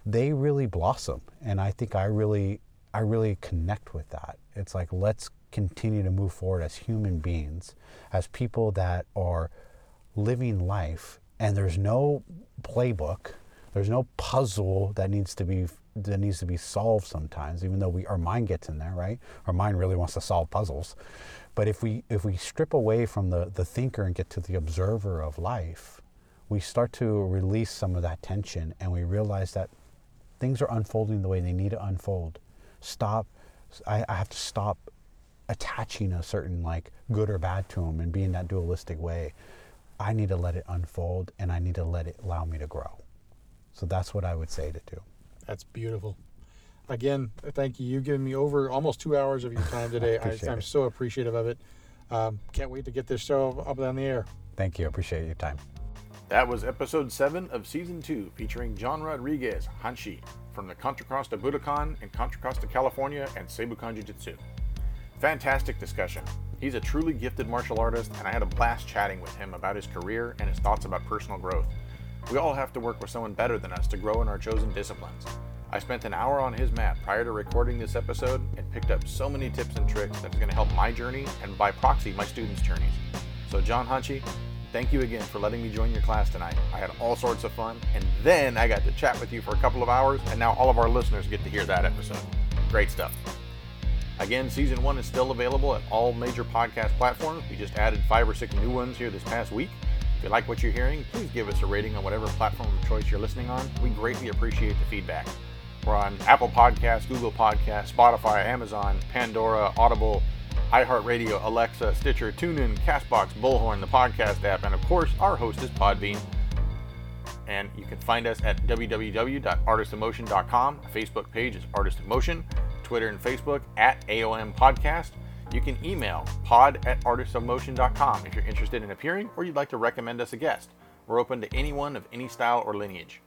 they really blossom and i think i really i really connect with that it's like let's continue to move forward as human beings as people that are living life and there's no playbook there's no puzzle that needs to be that needs to be solved sometimes even though we our mind gets in there right our mind really wants to solve puzzles but if we if we strip away from the, the thinker and get to the observer of life, we start to release some of that tension and we realize that things are unfolding the way they need to unfold. Stop I, I have to stop attaching a certain like good or bad to them and being that dualistic way. I need to let it unfold and I need to let it allow me to grow. So that's what I would say to do. That's beautiful again, thank you. You've given me over almost two hours of your time today. I am so appreciative of it. Um, can't wait to get this show up on the air. Thank you. Appreciate your time. That was episode seven of season two, featuring John Rodriguez Hanshi from the Contra Costa Budokan in Contra Costa, California, and Seibukan Jiu Jitsu. Fantastic discussion. He's a truly gifted martial artist, and I had a blast chatting with him about his career and his thoughts about personal growth. We all have to work with someone better than us to grow in our chosen disciplines. I spent an hour on his mat prior to recording this episode and picked up so many tips and tricks that's going to help my journey and by proxy my students' journeys. So, John Hanshi, thank you again for letting me join your class tonight. I had all sorts of fun, and then I got to chat with you for a couple of hours, and now all of our listeners get to hear that episode. Great stuff. Again, season one is still available at all major podcast platforms. We just added five or six new ones here this past week. If you like what you're hearing, please give us a rating on whatever platform of choice you're listening on. We greatly appreciate the feedback. We're on Apple Podcasts, Google Podcasts, Spotify, Amazon, Pandora, Audible, iHeartRadio, Alexa, Stitcher, TuneIn, Castbox, Bullhorn, the podcast app, and of course, our host is Podbean. And you can find us at www.artistofmotion.com. Facebook page is Artist of Motion. Twitter and Facebook at AOM Podcast. You can email pod at artistofmotion.com if you're interested in appearing or you'd like to recommend us a guest. We're open to anyone of any style or lineage.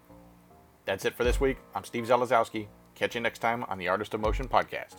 That's it for this week. I'm Steve Zalazowski. Catch you next time on the Artist of Motion podcast.